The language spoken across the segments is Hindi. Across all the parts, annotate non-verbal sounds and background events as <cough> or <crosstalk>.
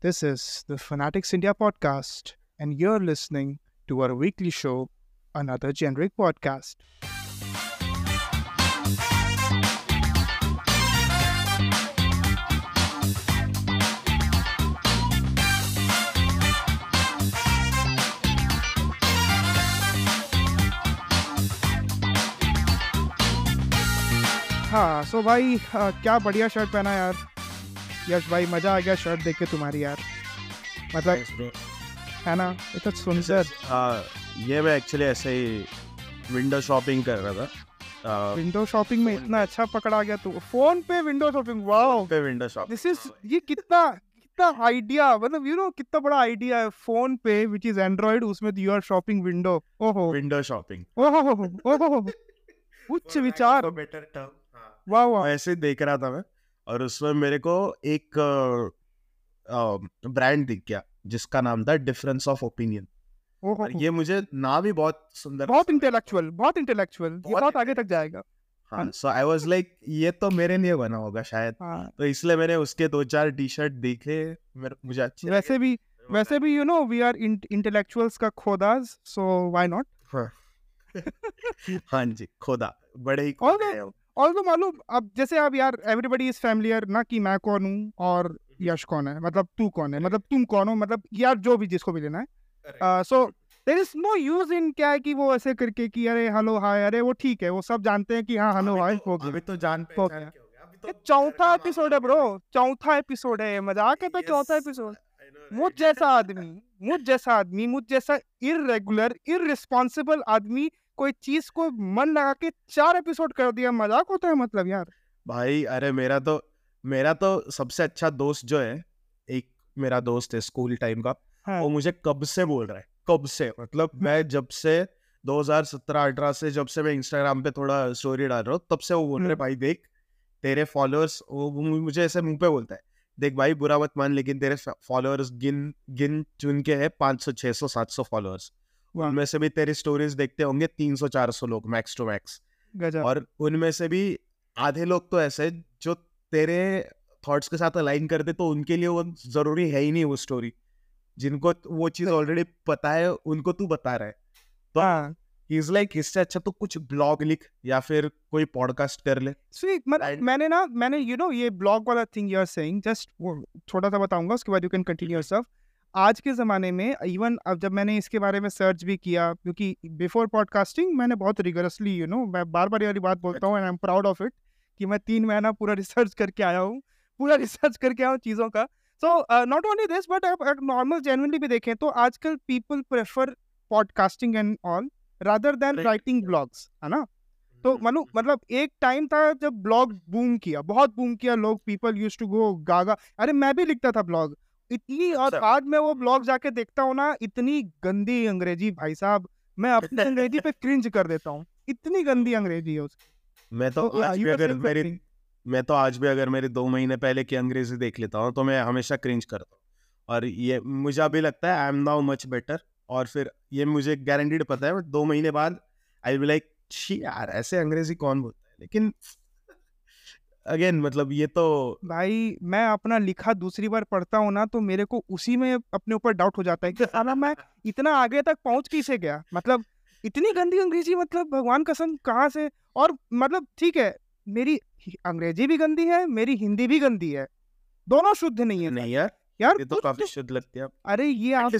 This is the Fanatics India podcast, and you're listening to our weekly show, Another Generic Podcast. हाँ सो भाई हाँ, क्या बढ़िया शर्ट पहना यार यश भाई मज़ा आ गया शर्ट देख के तुम्हारी यार। मतलब है ना? इतना सुंदर। हाँ ये मैं एक्चुअली ऐसे ही विंडो शॉपिंग कर रहा था। विंडो शॉपिंग में इतना अच्छा पकड़ा गया तू। फ़ोन पे विंडो शॉपिंग वाओ पे विंडो शॉपिंग दिस इज़ ये कितना कितना आइडिया मतलब यू नो कितना बड़ा आइडिया है फ़ोन पे विच इज़ एंड्रॉइड उसमें यू आर शॉपिंग विंडो ओहो। विंडो शॉपिंग ओहो। ओहो। <laughs> उच्च विचार। बेटर टर्म वाह वाह। ऐसे देख रहा था मैं। और उसमें मेरे को एक ब्रांड दिख गया जिसका नाम था डिफरेंस ऑफ़ ओपिनियन। और ये मुझे नाम ही बहुत सुंदर बहुत इंटेलेक्चुअल बहुत इंटेलेक्चुअल ये बहुत बहुत आगे तक जाएगा। हाँ सो आई वाज लाइक ये तो मेरे लिए बना होगा शायद। हाँ। तो इसलिए मैंने उसके दो चार टी शर्ट देखे मुझे अच्छे वैसे भी वैसे भी you know we are intellectuals का खोदास सो व्हाई नॉट हाँ। जी खोदा बड़े ही और वो। और तो मालूम अब जैसे अब यार एवरीबडी इज़ फैमिलियर ना कि मैं कौन हूँ और यश कौन है मतलब तू कौन है मतलब तुम कौन हो मतलब यार जो भी जिसको भी लेना है। So there is no use in क्या है कि वो ऐसे करके कि अरे हेलो हाय अरे वो ठीक है वो सब जानते हैं कि हाँ हेलो हाय हो गया तो जान हो गया। तो चौथा एपिसोड है ब्रो चौथा एपिसोड है मज़ाक है पे चौथा एपिसोड मुझ जैसा आदमी मुझ जैसा आदमी मुझ जैसा इरेगुलर इररिस्पॉन्सिबल आदमी कोई चीज़ को मन लगा के चार एपिसोड कर दिया मज़ाक होता है मतलब यार। भाई अरे मेरा तो मेरा तो सबसे अच्छा दोस्त जो है एक मेरा दोस्त है स्कूल टाइम का हाँ। वो मुझे कब से बोल रहा है कब से? मतलब <laughs> मैं जब से 2017-18 से जब से मैं इंस्टाग्राम पे थोड़ा स्टोरी डाल रहा हूँ तब से वो बोल रहे हम्म। भाई देख तेरे फॉलोअर्स वो मुझे ऐसे मुँह पे बोलता है देख भाई बुरा मत मान लेकिन तेरे फॉलोअर्स गिन गिन चुन के है 500 600 700 फॉलोअर्स वाह उनमें से भी तेरी स्टोरीज देखते होंगे 300 400 लोग मैक्स टू मैक्स और उनमें से भी आधे लोग तो ऐसे जो तेरे थॉट्स के साथ अलाइन करते तो उनके लिए वो ज़रूरी है ही नहीं वो स्टोरी जिनको वो चीज़ ऑलरेडी पता है उनको तू बता रहा है। तो हाँ। इज़ लाइक इससे अच्छा तो कुछ ब्लॉग लिख या फिर कोई पॉडकास्ट कर ले। स्वीट मतलब मैंने ना मैंने यू नो ये ब्लॉग वाला thing you are saying just थोड़ा सा बताऊँगा उसके बाद यू कैन कंटिन्यू योरसेल्फ आज के ज़माने में इवन अब जब मैंने इसके बारे में सर्च भी किया क्योंकि बिफोर पॉडकास्टिंग मैंने बहुत रिगरसली यू नो मैं बार बार ये वाली बात बोलता हूँ and I am proud of it कि मैं तीन महीना पूरा रिसर्च करके आया हूँ पूरा <laughs> रिसर्च करके आया हूँ चीज़ों का। So not only this but अगर नॉर्मल जेनवनली भी देखें तो आजकल people prefer podcasting and all rather than writing blogs है ना? तो मनु मतलब एक टाइम था जब ब्लॉग बूम किया बहुत बूम किया लोग people use to go gaga अरे मैं भी लिखता था ब्लॉग इतनी <laughs> और। आज मैं वो ब्लॉग जाके देखता हूँ ना इतनी गंदी अंग्रेज़ी भाई साहब। मैं अपनी <laughs> अंग्रेज़ी पे क्रिंज कर देता हूँ। इतनी गंदी अंग्रेज़ी है उसकी। मैं तो तो, आज भी अगर मेरी मैं तो आज भी अगर मेरे दो महीने पहले की अंग्रेज़ी देख लेता हूँ तो मैं हमेशा क्रिंज करता हूँ। और ये मुझे अभी लगता है I am now much better और फिर ये मुझे गारंटीड पता है बट दो महीने बाद आई बी लाइक छी यार ऐसे अंग्रेज़ी कौन बोलता है? लेकिन अगेन मतलब ये तो भाई मैं अपना लिखा दूसरी बार पढ़ता हूँ ना तो मेरे को उसी में अपने ऊपर डाउट हो जाता है कि साला मैं इतना आगे तक पहुँच कैसे गया? मतलब इतनी गंदी अंग्रेज़ी मतलब भगवान कसम कहाँ से? और मतलब ठीक है मेरी अंग्रेज़ी भी गंदी है मेरी हिंदी भी गंदी है। दोनों शुद्ध नहीं है नहीं यार यार ये तो काफ़ी तो- शुद्ध लगती है। अरे ये आप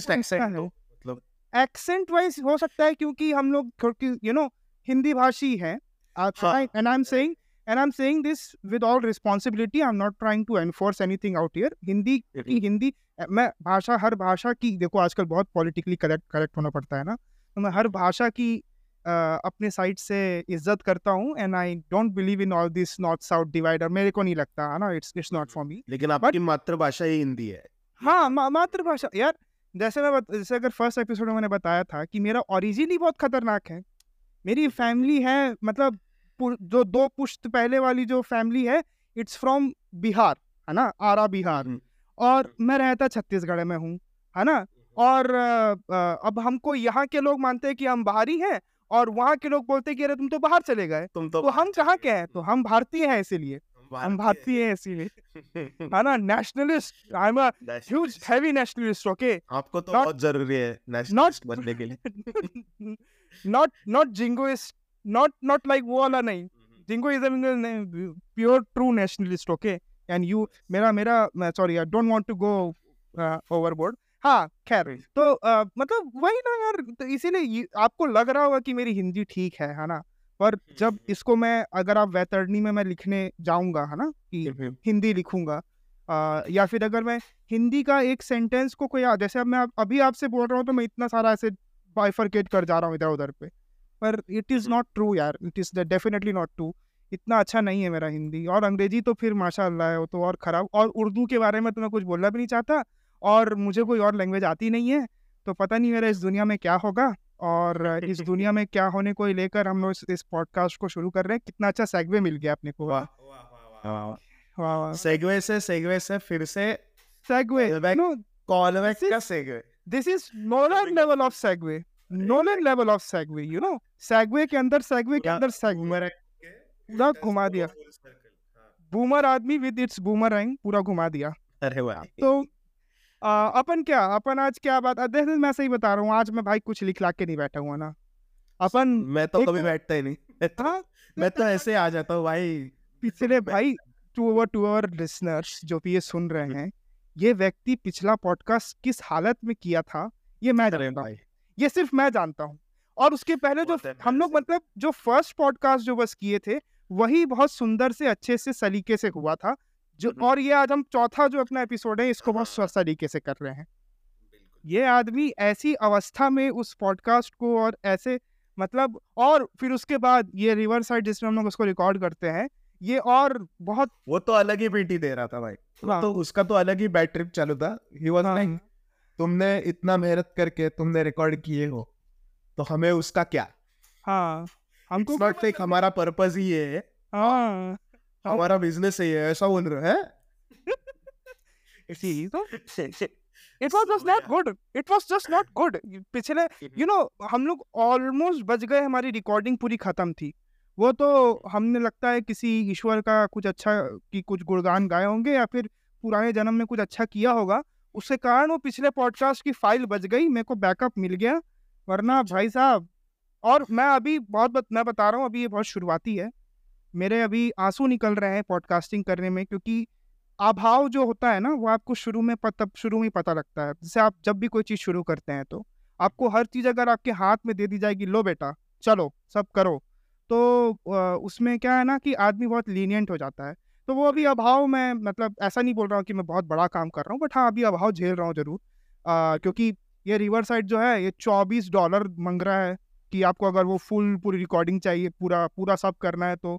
मतलब एक्सेंट वाइज हो सकता है क्योंकि हम लोग क्योंकि यू नो हिंदी भाषी हैं। हाँ। And I am saying and saying this with all responsibility I am not trying to enforce anything out here Hindi की हिंदी मैं भाषा हर भाषा की देखो आजकल बहुत पॉलिटिकली करेक्ट करेक्ट होना पड़ता है ना? तो मैं हर भाषा की अ, अपने साइड से इज़्ज़त करता हूँ and I don't believe in all this north south divider मेरे को नहीं लगता है ना? It's it's not for me लेकिन आपकी मातृभाषा ही हिंदी है। हाँ मा, मातृभाषा यार जैसे मैं जैसे अगर फ़र्स्ट एपिसोड में मैंने बताया था कि मेरा ओरिजिन ही बहुत खतरनाक है। मेरी फैमिली है मतलब जो दो पुश्त पहले वाली जो फैमिली है इट्स फ्रॉम बिहार है ना? आरा बिहार हम्म। और मैं रहता छत्तीसगढ़ में हूँ है ना? और अ, अ, अब हमको यहाँ के लोग मानते हैं कि हम बाहरी हैं और वहाँ के लोग बोलते हैं कि अरे तुम तो बाहर चले गए। तुम तो तो हम कहाँ के हैं? तो हम भारतीय हैं इसीलिए। हम भारतीय हैं इसीलिए। है। ना? Nationalist I am a huge heavy nationalist okay आपको तो Not- बहुत ज़रूरी है नेशनलिस्ट बनने के लिए। Not not jingoist not not like वो वाला नहीं। Jingoism pure true nationalist okay and you मेरा मेरा sorry I don't want to go overboard हाँ खैर तो uh, मतलब वही ना यार तो इसीलिए आपको लग रहा होगा कि मेरी हिंदी ठीक है है ना? पर जब इसको मैं अगर आप वैतरणी में मैं लिखने जाऊँगा है ना? कि हिंदी लिखूँगा आ, या फिर अगर मैं हिंदी का एक सेंटेंस को कोई जैसे अब मैं अभी आपसे बोल रहा हूँ तो मैं इतना सारा ऐसे बाइफरकेट कर जा रहा हूँ इधर उधर पे। पर इट इज़। नॉट ट्रू यार it is definitely not true इतना अच्छा नहीं है मेरा हिंदी। और अंग्रेज़ी तो फिर माशाल्लाह है वो तो और ख़राब। और उर्दू के बारे में तो मैं कुछ बोलना भी नहीं चाहता। और मुझे कोई और लैंग्वेज आती नहीं है तो पता नहीं मेरा इस दुनिया में क्या होगा। और इस <laughs> दुनिया में क्या होने को लेकर हम लोग इस, पॉडकास्ट को शुरू कर रहे हैं। कितना अच्छा सेगवे मिल गया अपने को। वाह वाह वाह सेगवे से सेगवे से फिर से Back- no कॉलबैक This का segue this is nolan level of segue nolan level of segue you know? Segue के अंदर segue के अंदर बूमर पूरा घुमा दिया। बूमर आदमी विद इट्स बूमरैंग पूरा घुमा दिया। अरे वाह। तो आ, अपन क्या अपन आज क्या बात देख मैं सही बता रहा हूँ आज मैं भाई कुछ लिख ला के नहीं बैठा हुआ ना। अपन मैं तो कभी बैठता ही नहीं। हाँ <laughs> मैं तो ऐसे आ जाता हूँ भाई। पिछले भाई to our to our listeners जो भी ये सुन रहे हैं ये व्यक्ति पिछला पॉडकास्ट किस हालत में किया था ये मैं जानता हूँ। भाई। ये सिर्फ़ मैं जानता हूँ। और उसके पहले जो हम लोग मतलब जो फ़र्स्ट पॉडकास्ट जो बस किए थे वही बहुत सुंदर से अच्छे से सलीके से हुआ था। जो। और ये आज हम चौथा जो अपना एपिसोड है इसको बहुत। स्वस्थ तरीके से कर रहे हैं। ये आदमी ऐसी अवस्था में उस पॉडकास्ट को और ऐसे मतलब और फिर उसके बाद ये रिवर साइड जिसमें हम लोग उसको रिकॉर्ड करते हैं ये और बहुत वो तो अलग ही पीटी दे रहा था भाई। हाँ। तो उसका तो अलग ही बैड ट्रिप चालू था। ही। वाज लाइक तुमने इतना मेहनत करके तुमने रिकॉर्ड किए हो तो हमें उसका क्या? हाँ हमको नॉट लाइक हमारा पर्पस ही है। हाँ। हमारा बिज़नेस ही है ऐसा बोल रहे हैं <laughs> it was just not good. It was just not good. पिछले यू नो हम लोग ऑलमोस्ट बच गए हमारी रिकॉर्डिंग पूरी खत्म थी। वो तो हमने लगता है किसी ईश्वर का कुछ अच्छा की कुछ गुणगान गाए होंगे या फिर पुराने जन्म में कुछ अच्छा किया होगा उसके कारण वो पिछले पॉडकास्ट की फ़ाइल बच गई मेरे को बैकअप मिल गया। वरना भाई साहब और मैं अभी बहुत बत, मैं बता रहा हूँ अभी ये बहुत शुरुआती है। मेरे अभी आँसू निकल रहे हैं पॉडकास्टिंग करने में क्योंकि अभाव जो होता है ना वो आपको शुरू में पता शुरू में पता लगता है। जैसे आप जब भी कोई चीज़ शुरू करते हैं तो आपको हर चीज़ अगर आपके हाथ में दे दी जाएगी लो बेटा चलो सब करो। तो उसमें क्या है ना कि आदमी बहुत लीनियंट हो जाता है। तो वो अभी अभाव में मतलब ऐसा नहीं बोल रहा हूँ कि मैं बहुत बड़ा काम कर रहा हूँ बट हाँ अभी अभाव झेल रहा हूँ ज़रूर। अ, क्योंकि ये रिवर साइड जो है ये चौबीस डॉलर मांग रहा है कि आपको अगर वो फुल पूरी रिकॉर्डिंग चाहिए पूरा पूरा सब करना है तो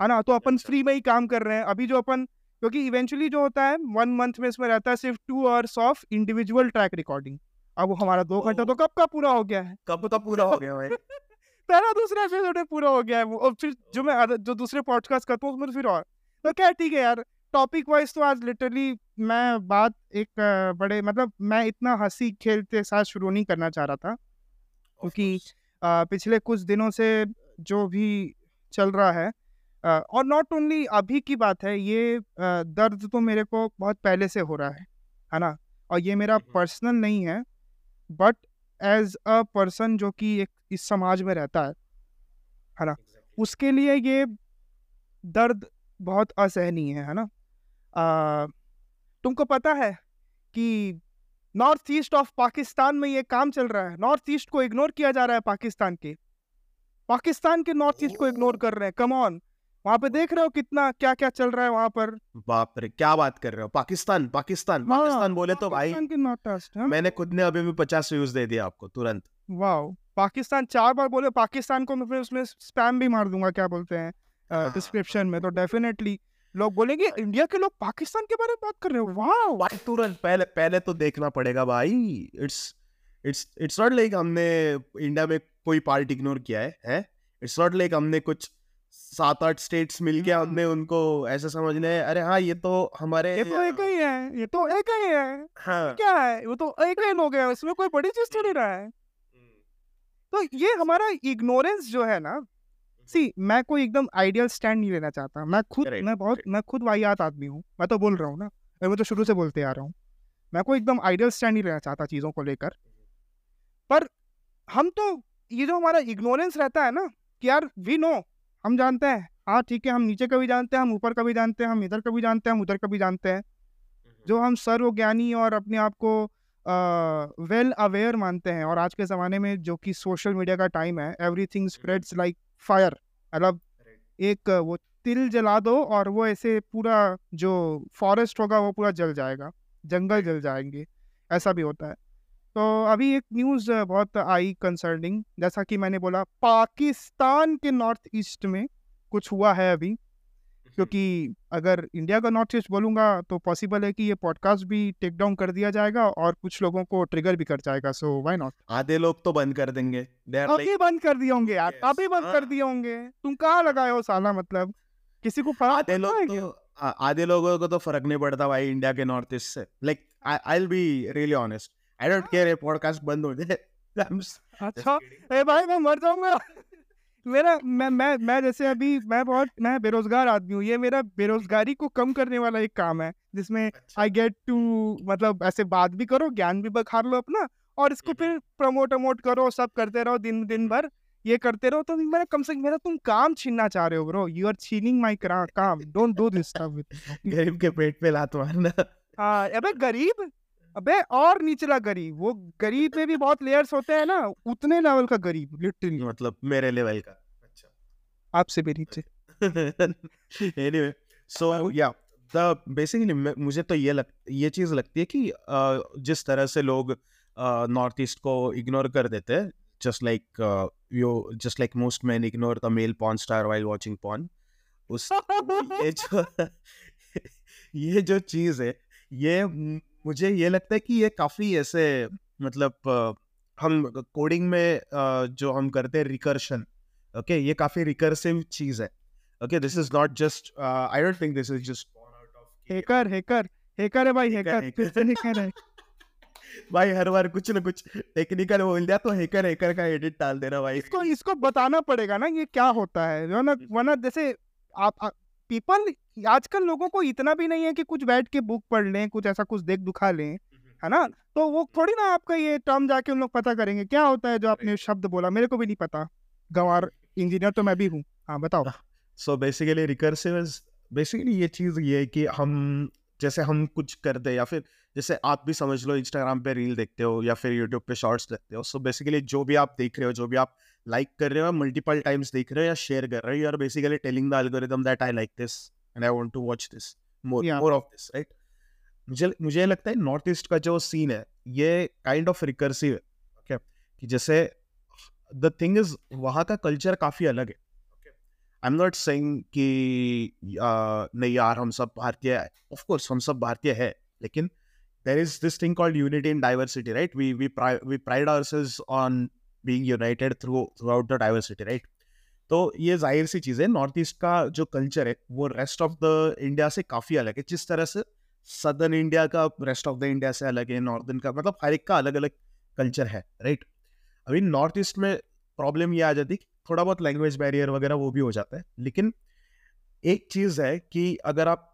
है ना? तो अपन अच्छा। फ्री में ही काम कर रहे हैं। अभी जो अपन क्योंकि इवेंचुअली जो होता है वन मंथ में इसमें रहता है सिर्फ़ two hours of individual track recording अब हमारा दो घंटा तो कब का पूरा हो गया है? कब तो पूरा हो गया भाई? <laughs> पहला दूसरा एपिसोड पूरा हो गया है वो और फिर जो मैं जो दूसरे पॉडकास्ट करता हूँ उसमें तो फिर और तो क्या ठीक है यार टॉपिक वाइज तो आज लिटरली मैं बात एक बड़े मतलब मैं इतना हँसी खेलते साथ शुरू नहीं करना चाह रहा था क्योंकि पिछले कुछ दिनों से जो भी चल रहा है और नॉट ओनली अभी की बात है ये दर्द तो मेरे को बहुत पहले से हो रहा है है ना? और ये मेरा हम्म। पर्सनल नहीं है बट एज अ पर्सन जो कि एक इस समाज में रहता है है ना? उसके लिए ये दर्द बहुत असहनीय है है ना? आ, तुमको पता है कि नॉर्थ ईस्ट ऑफ़ पाकिस्तान में ये काम चल रहा है। नॉर्थ ईस्ट को इग्नोर किया जा रहा है पाकिस्तान के। पाकिस्तान के नॉर्थ ईस्ट को इग्नोर कर रहे हैं। कम ऑन वहाँ पे देख रहे हो कितना क्या क्या चल रहा है वहाँ पर? बाप रे क्या बात कर रहे हो? पाकिस्तान पाकिस्तान हाँ, पाकिस्तान बोले तो भाई हाँ? मैंने खुद ने अभी भी पचास व्यूज़ दे दिया आपको तुरंत। वाओ पाकिस्तान चार बार बोले पाकिस्तान को मैं फिर उसमें स्पैम भी मार दूँगा क्या बोलते हाँ। डिस्क्रिप्शन में तो डेफिनेटली लोग बोलेंगे इंडिया के लोग पाकिस्तान के बारे में बात कर रहे हो? भाई तुरंत पहले पहले तो देखना पड़ेगा भाई। It's it's it's not like हमने इंडिया में कोई पार्ट इग्नोर किया है हैं? इट्स नॉट लाइक हमने कुछ सात आठ स्टेट्स मिलके हम्म। हमने उनको ऐसे समझने अरे हाँ ये तो हमारे ये तो एक ही है ये तो एक ही है। हाँ। क्या है? वो तो एक ही लोग हैं इसमें कोई बड़ी चीज़ थोड़ी रहा है। तो ये हमारा इग्नोरेंस जो है ना सी मैं कोई एकदम आइडियल स्टैंड नहीं लेना चाहता। मैं खुद Correct, मैं बहुत correct. मैं खुद वाहियात आदमी हूँ। मैं तो बोल रहा हूँ ना मैं तो शुरू से बोलते आ रहा हूँ। मैं कोई एकदम आइडियल स्टैंड नहीं लेना चाहता चीज़ों को लेकर। पर हम तो ये जो हमारा इग्नोरेंस रहता है ना कि यार वी नो हम जानते हैं। हाँ ठीक है हम नीचे का भी जानते हैं हम ऊपर का भी जानते हैं हम इधर का भी जानते हैं हम उधर का भी जानते हैं। जो हम सर्वज्ञानी और अपने आप को वेल अवेयर मानते हैं और आज के ज़माने में जो कि सोशल मीडिया का टाइम है एवरीथिंग स्प्रेड्स लाइक फायर मतलब एक वो तिल जला दो और वो ऐसे पूरा जो फॉरेस्ट होगा वो पूरा जल जाएगा जंगल जल जाएँगे ऐसा भी होता है। तो अभी एक न्यूज़ बहुत आई कंसर्निंग जैसा कि मैंने बोला पाकिस्तान के नॉर्थ ईस्ट में कुछ हुआ है अभी। क्योंकि अगर इंडिया का नॉर्थ ईस्ट बोलूँगा तो पॉसिबल है कि ये पॉडकास्ट भी टेक डाउन कर दिया जाएगा और कुछ लोगों को ट्रिगर भी कर जाएगा सो व्हाई नॉट आधे लोग तो बंद कर देंगे। अभी बंद कर दिए होंगे यार Yes, अभी बंद कर हाँ। दिए होंगे। तुम कहाँ लगाए हो साला मतलब? किसी को फ़र्क आधे लोग तो आधे लोगों को तो फ़र्क नहीं पड़ता भाई इंडिया के नॉर्थ ईस्ट से। Like I will be really honest I don't care ये पॉडकास्ट बंद हो जाए। <laughs> अच्छा। ए भाई मैं मर जाऊँगा। मेरा मैं मैं मैं जैसे अभी मैं बहुत मैं बेरोजगार आदमी हूँ ये मेरा बेरोजगारी को कम करने वाला एक काम है जिसमें आई गेट टू मतलब ऐसे बात भी करो ज्ञान भी बखार लो अपना और इसको। फिर प्रमोट अमोट करो सब करते रहो दिन दिन भर ये करते रहो तो मेरा कम से कम मेरा तुम काम छीनना चाह रहे हो ब्रो यू आर छीनिंग माय काम don't do this stuff with गरीब के पेट पे लात मारना। हाँ अबे गरीब? अबे और निचला गरीब। वो गरीब में भी बहुत लेयर्स होते हैं ना उतने लेवल का गरीब लिटरली मतलब मेरे लेवल का। अच्छा। आपसे भी नीचे। <laughs> So yeah the basically मैं- मुझे तो ये लग ये चीज़ लगती है कि अ, जिस तरह से लोग नॉर्थ ईस्ट को इग्नोर कर देते हैं just like you just like most man ignore the male porn star while watching porn उस ये जो <laughs> ये जो चीज़ है ये मुझे ये लगता है कि ये काफ़ी ऐसे मतलब हम कोडिंग में जो हम करते हैं रिकर्शन ओके? ये काफ़ी रिकर्सिव चीज़ है okay? This is not just I don't think this is just hacker hacker hacker है भाई हैकर hacker. फिर से हैकर है। <laughs> भाई हर बार कुछ ना कुछ टेक्निकल बोल दिया तो हैकर हैकर का एडिट डाल देना भाई। इसको इसको बताना पड़ेगा ना ये क्या होता है वरना वरना जैसे आप पीपल आजकल लोगों को इतना भी नहीं है कि कुछ बैठ के बुक पढ़ लें कुछ ऐसा कुछ देख दुखा लें है ना? तो वो थोड़ी ना आपका ये टर्म जाके उन लोग पता करेंगे क्या होता है जो आपने शब्द बोला मेरे को भी नहीं पता। गंवार इंजीनियर तो मैं भी हूँ। हाँ बताओ। सो बेसिकली रिकर्सिव बेसिकली ये चीज़ ये है कि हम जैसे हम कुछ करते हैं या फिर जैसे आप भी समझ लो इंस्टाग्राम पे रील देखते हो या फिर यूट्यूब पे शॉर्ट्स देखते हो सो बेसिकली जो भी आप देख रहे हो जो भी आप लाइक कर रहे हो मल्टीपल टाइम्स देख रहे हो या शेयर कर रहे हो you are basically telling the algorithm that I like this and I want to watch this more. More of this right मुझे मुझे लगता है नॉर्थ ईस्ट का जो सीन है ये काइंड ऑफ़ रिकर्सिव है ओके कि जैसे द थिंग इज़ वहाँ का कल्चर काफ़ी अलग है आई एम नॉट सेइंग कि नहीं यार हम सब भारतीय ऑफ़ कोर्स हम सब भारतीय है लेकिन there is this thing called unity in diversity right we we we pride ourselves on being united through throughout the diversity right तो ये ज़ाहिर सी चीज़ है, नॉर्थ ईस्ट का जो कल्चर है, वो रेस्ट ऑफ़ द इंडिया से काफ़ी अलग है। जिस तरह से सदर्न इंडिया का रेस्ट ऑफ़ द इंडिया से अलग है नॉर्दर्न का मतलब हर एक का अलग अलग कल्चर है राइट अभी नॉर्थ ईस्ट में प्रॉब्लम ये आ जाती है थोड़ा बहुत लैंग्वेज बैरियर वगैरह वो भी हो जाता है। लेकिन एक चीज़ है कि अगर आप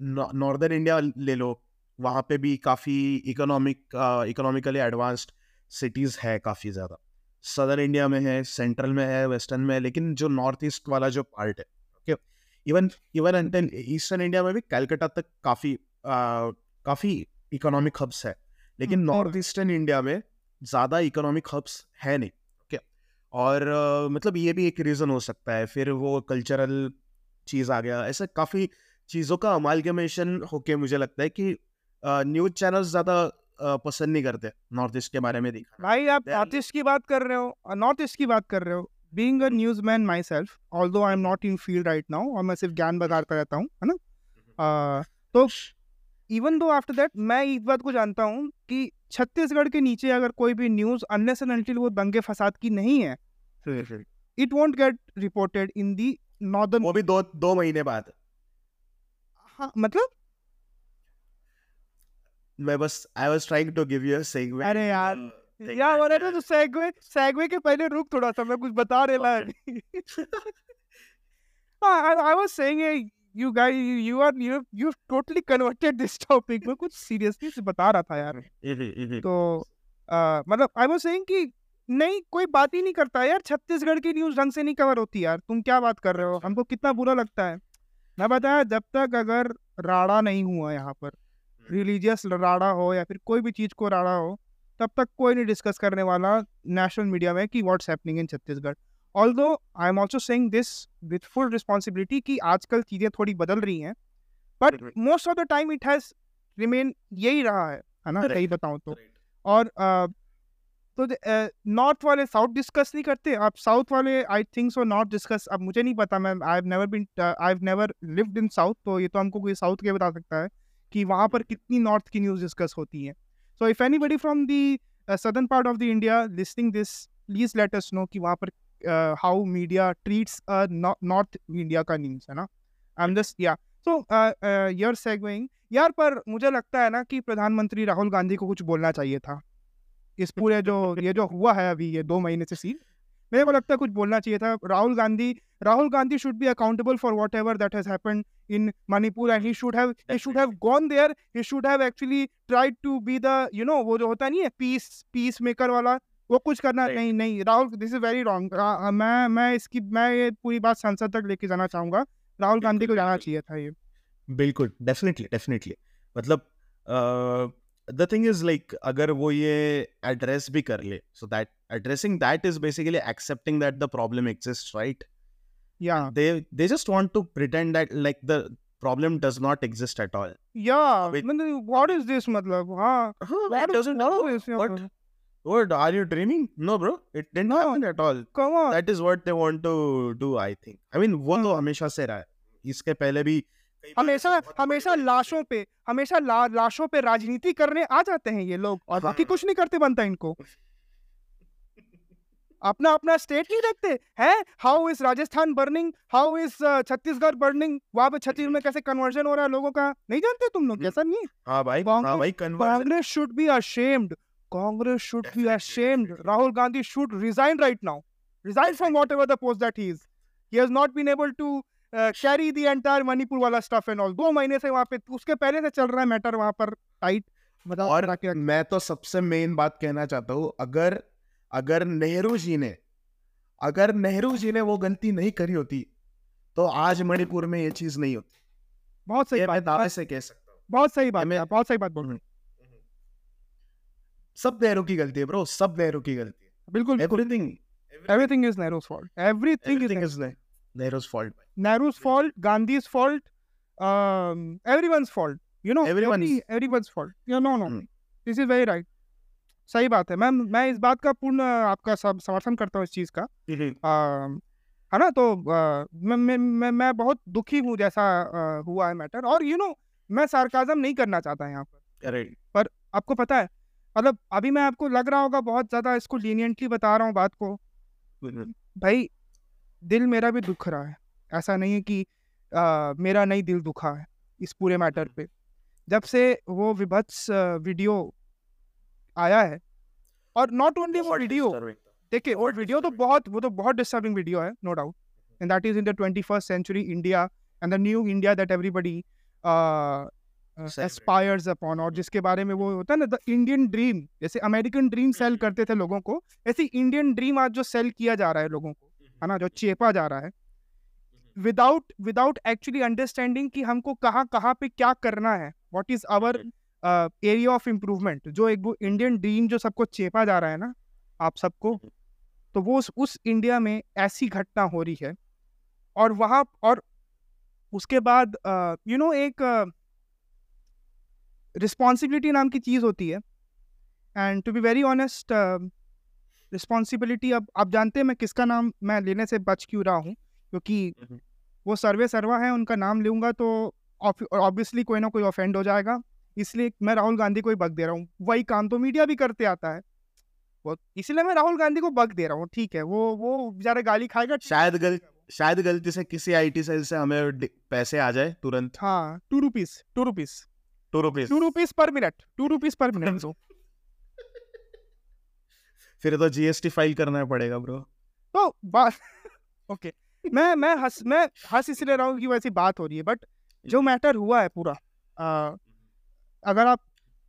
नॉर्दर्न इंडिया ले लो, वहाँ पे भी काफ़ी इकोनॉमिक इकोनॉमिकली एडवांस्ड सिटीज़ है काफ़ी ज़्यादा। सदर्न इंडिया में है सेंट्रल में है वेस्टर्न में है लेकिन जो नॉर्थ ईस्ट वाला जो पार्ट है okay even even and eastern India में भी कैलकाटा तक काफ़ी काफ़ी इकोनॉमिक हब्स है लेकिन नॉर्थ ईस्टर्न इंडिया में ज़्यादा इकोनॉमिक हब्स है नहीं ओके और मतलब ये भी एक रीज़न हो सकता है फिर वो कल्चरल चीज़ आ गया ऐसे काफ़ी चीज़ों का अमालगमेशन होके मुझे लगता है कि न्यूज़ चैनल्स ज़्यादा पसंद नहीं करते नॉर्थ ईस्ट के बारे में दिखाना भाई आप नॉर्थ ईस्ट की बात कर रहे हो नॉर्थ ईस्ट की बात कर रहे हो being a newsman myself all I am not in field right now और मैं सिर्फ़ ज्ञान बगाड़ता रहता हूँ है ना? आ, तो इवन दो आफ्टर दैट मैं इस बात को जानता हूँ कि छत्तीसगढ़ के नीचे अगर कोई भी न्यूज़ अनलेस एंड अनटिल वो दंगे फसाद की नहीं है it won't get reported in the northern वो भी दो दो महीने बाद। हाँ मतलब मैं बस I was trying to give you a segment अरे यार, यार बोले तो सेगवे सेगवे के पहले रुक थोड़ा सा मैं कुछ बता रहा है was saying hey, you guys you, you are you you totally converted this topic. मैं कुछ सीरियसली से बता रहा था यार। तो uh, मतलब आई वाज सेइंग कि नहीं कोई बात ही नहीं करता यार छत्तीसगढ़ की न्यूज़ ढंग से नहीं कवर होती यार। तुम क्या बात कर रहे हो? हमको कितना बुरा लगता है। मैं बताया जब तक अगर राड़ा नहीं हुआ यहाँ पर रिलीजियस राड़ा हो या फिर कोई भी चीज़ को राड़ा हो तब तक कोई नहीं डिस्कस करने वाला नेशनल मीडिया में कि what's happening in Chhattisgarh although I am also saying this with full responsibility कि आजकल चीज़ें थोड़ी बदल रही हैं but most of the time it has remain यही रहा है है ना? सही बताऊँ तो। और uh, तो नॉर्थ वाले साउथ डिस्कस नहीं करते। अब साउथ वाले I think so north discuss अब मुझे नहीं पता ma'am I have never been I have never lived in south तो ये तो हमको कोई साउथ के बता सकता है। कि वहाँ पर कितनी नॉर्थ की न्यूज़ डिस्कस होती हैं। So if anybody from the southern part of the India listing this please let us know कि वहाँ पर how media treats north India का न्यूज़ है ना? आई एम जस्ट या सो यर सेगविंग यार, पर मुझे लगता है ना कि प्रधानमंत्री राहुल गांधी को कुछ बोलना चाहिए था। इस पूरे जो, ये जो हुआ है अभी, ये दो महीने से सीन, मेरे को लगता है कुछ बोलना चाहिए था। Rahul Gandhi Rahul Gandhi should be accountable for whatever that has happened in Manipur and he should have he should have gone there he should have actually tried to be the you know वो जो होता नहीं है पीस पीस मेकर वाला वो कुछ करना नहीं नहीं। Rahul this is very wrong मैं मैं इसकी मैं ये पूरी बात संसद तक लेके जाना चाहूँगा। राहुल गांधी को जाना चाहिए था ये। बिल्कुल डेफिनेटली डेफिनेटली मतलब द थिंग इज़ लाइक अगर वो ये एड्रेस भी कर ले so that addressing that is basically accepting that the problem exist right या they they just want to pretend that like the problem does not exist at all Wait. मतलब व्हाट इज़ दिस मतलब हाँ that doesn't what what what are you dreaming no bro it didn't No. happen at all come on that is what they want to do i think i mean वो तो हाँ। हमेशा से रहा है इसके पहले भी कई बार हमेशा हमेशा लाशों पे हमेशा ला, लाशों पे राजनीति करने आ जाते हैं ये लोग और बाकी हाँ। कुछ नहीं करते बनता इनको अपना अपना स्टेट नहीं देखते हैं। How is Rajasthan burning how is Chhattisgarh burning वहाँ पे छत्तीसगढ़ में कैसे कन्वर्जन हो रहा है लोगों का? नहीं जानते तुम लोग? हम्म। कैसा नहीं हाँ? भाई हाँ भाई Congress should be ashamed Congress should be ashamed Rahul Gandhi should resign right now resign from whatever the that is he has not been able to carry the entire Manipur वाला स्टफ़ एंड ऑल दो महीने से वहाँ पे उसके पहले से चल रहा है मैटर वहाँ पर टाइट और मैं तो सबसे मेन बात कहना चाहता हूँ अगर अगर नेहरू जी ने अगर नेहरू जी ने वो गलती नहीं करी होती तो आज मणिपुर में ये चीज़ नहीं होती। बहुत सही बात। दावे से कह सकता हूँ। बहुत सही बात मैं बहुत सही बात बोल रही सब नेहरू की गलती है ब्रो। सब नेहरू की गलती है। बिल्कुल everything everything is Nehru's fault everything is Nehru's fault Nehru's fault Gandhi's fault everyone's fault you know everyone everyone's fault you know no this is very right सही बात है। मैम मैं इस बात का पूर्ण आपका सब समर्थन करता हूँ इस चीज़ का। है ना? तो अ, मैं मैं मैं मैं बहुत दुखी हूँ जैसा अ, हुआ है मैटर। और यू नो मैं सार्काजम नहीं करना चाहता यहाँ पर। करेक्ट आपको पता है मतलब अभी मैं आपको लग रहा होगा बहुत ज़्यादा इसको लीनियंटली बता रहा हूँ बात को। भाई दिल मेरा भी दुख रहा है। ऐसा नहीं है कि अ, मेरा नहीं दिल दुखा है इस पूरे मैटर पे। जब से वो विभत्स वीडियो आया है। और नॉट ओनली वो वीडियो देखिए वो वीडियो तो बहुत वो तो बहुत डिस्टर्बिंग वीडियो है no doubt and that is in the twenty first century India and the new India that everybody aspires upon और जिसके बारे में वो होता है ना द इंडियन ड्रीम जैसे अमेरिकन ड्रीम सेल करते थे लोगों को ऐसे इंडियन ड्रीम आज जो सेल किया जा रहा है लोगों को है ना जो चेपा जा रहा है। विदाउट विदाउट एक्चुअली अंडरस्टैंडिंग कि हमको कहाँ कहाँ पे क्या करना है what is our area of improvement जो एक वो इंडियन ड्रीम जो सबको चेपा जा रहा है ना आप सबको तो वो उस, उस इंडिया में ऐसी घटना हो रही है। और वहाँ और उसके बाद यू नो एक रिस्पॉन्सिबिलिटी नाम की चीज़ होती है। And to be very honest responsibility अब आप जानते हैं मैं किसका नाम मैं लेने से बच क्यों रहा हूँ? क्योंकि हम्म। वो सर्वे सर्वा है उनका नाम लूँगा तो ऑब्वियसली कोई ना कोई ऑफेंड हो जाएगा। इसलिए मैं राहुल गांधी को ही बग दे रहा हूँ। वही काम तो मीडिया भी करते आता है। वो इसलिए मैं राहुल गांधी को बग दे रहा हूँ ठीक है। वो वो बेचारा गाली खाएगा शायद गल शायद गलती से किसी आईटी सेल से हमें पैसे आ जाए तुरंत। हाँ two rupees two rupees two rupees two rupees per minute two rupees per minute. So <laughs> फिर तो जीएसटी फ़ाइल करना पड़ेगा ब्रो। तो बात <laughs> ओके। मैं मैं हंस मैं हंस इसलिए रहा हूँ कि वैसी बात हो रही है बट जो मैटर हुआ है पूरा अगर आप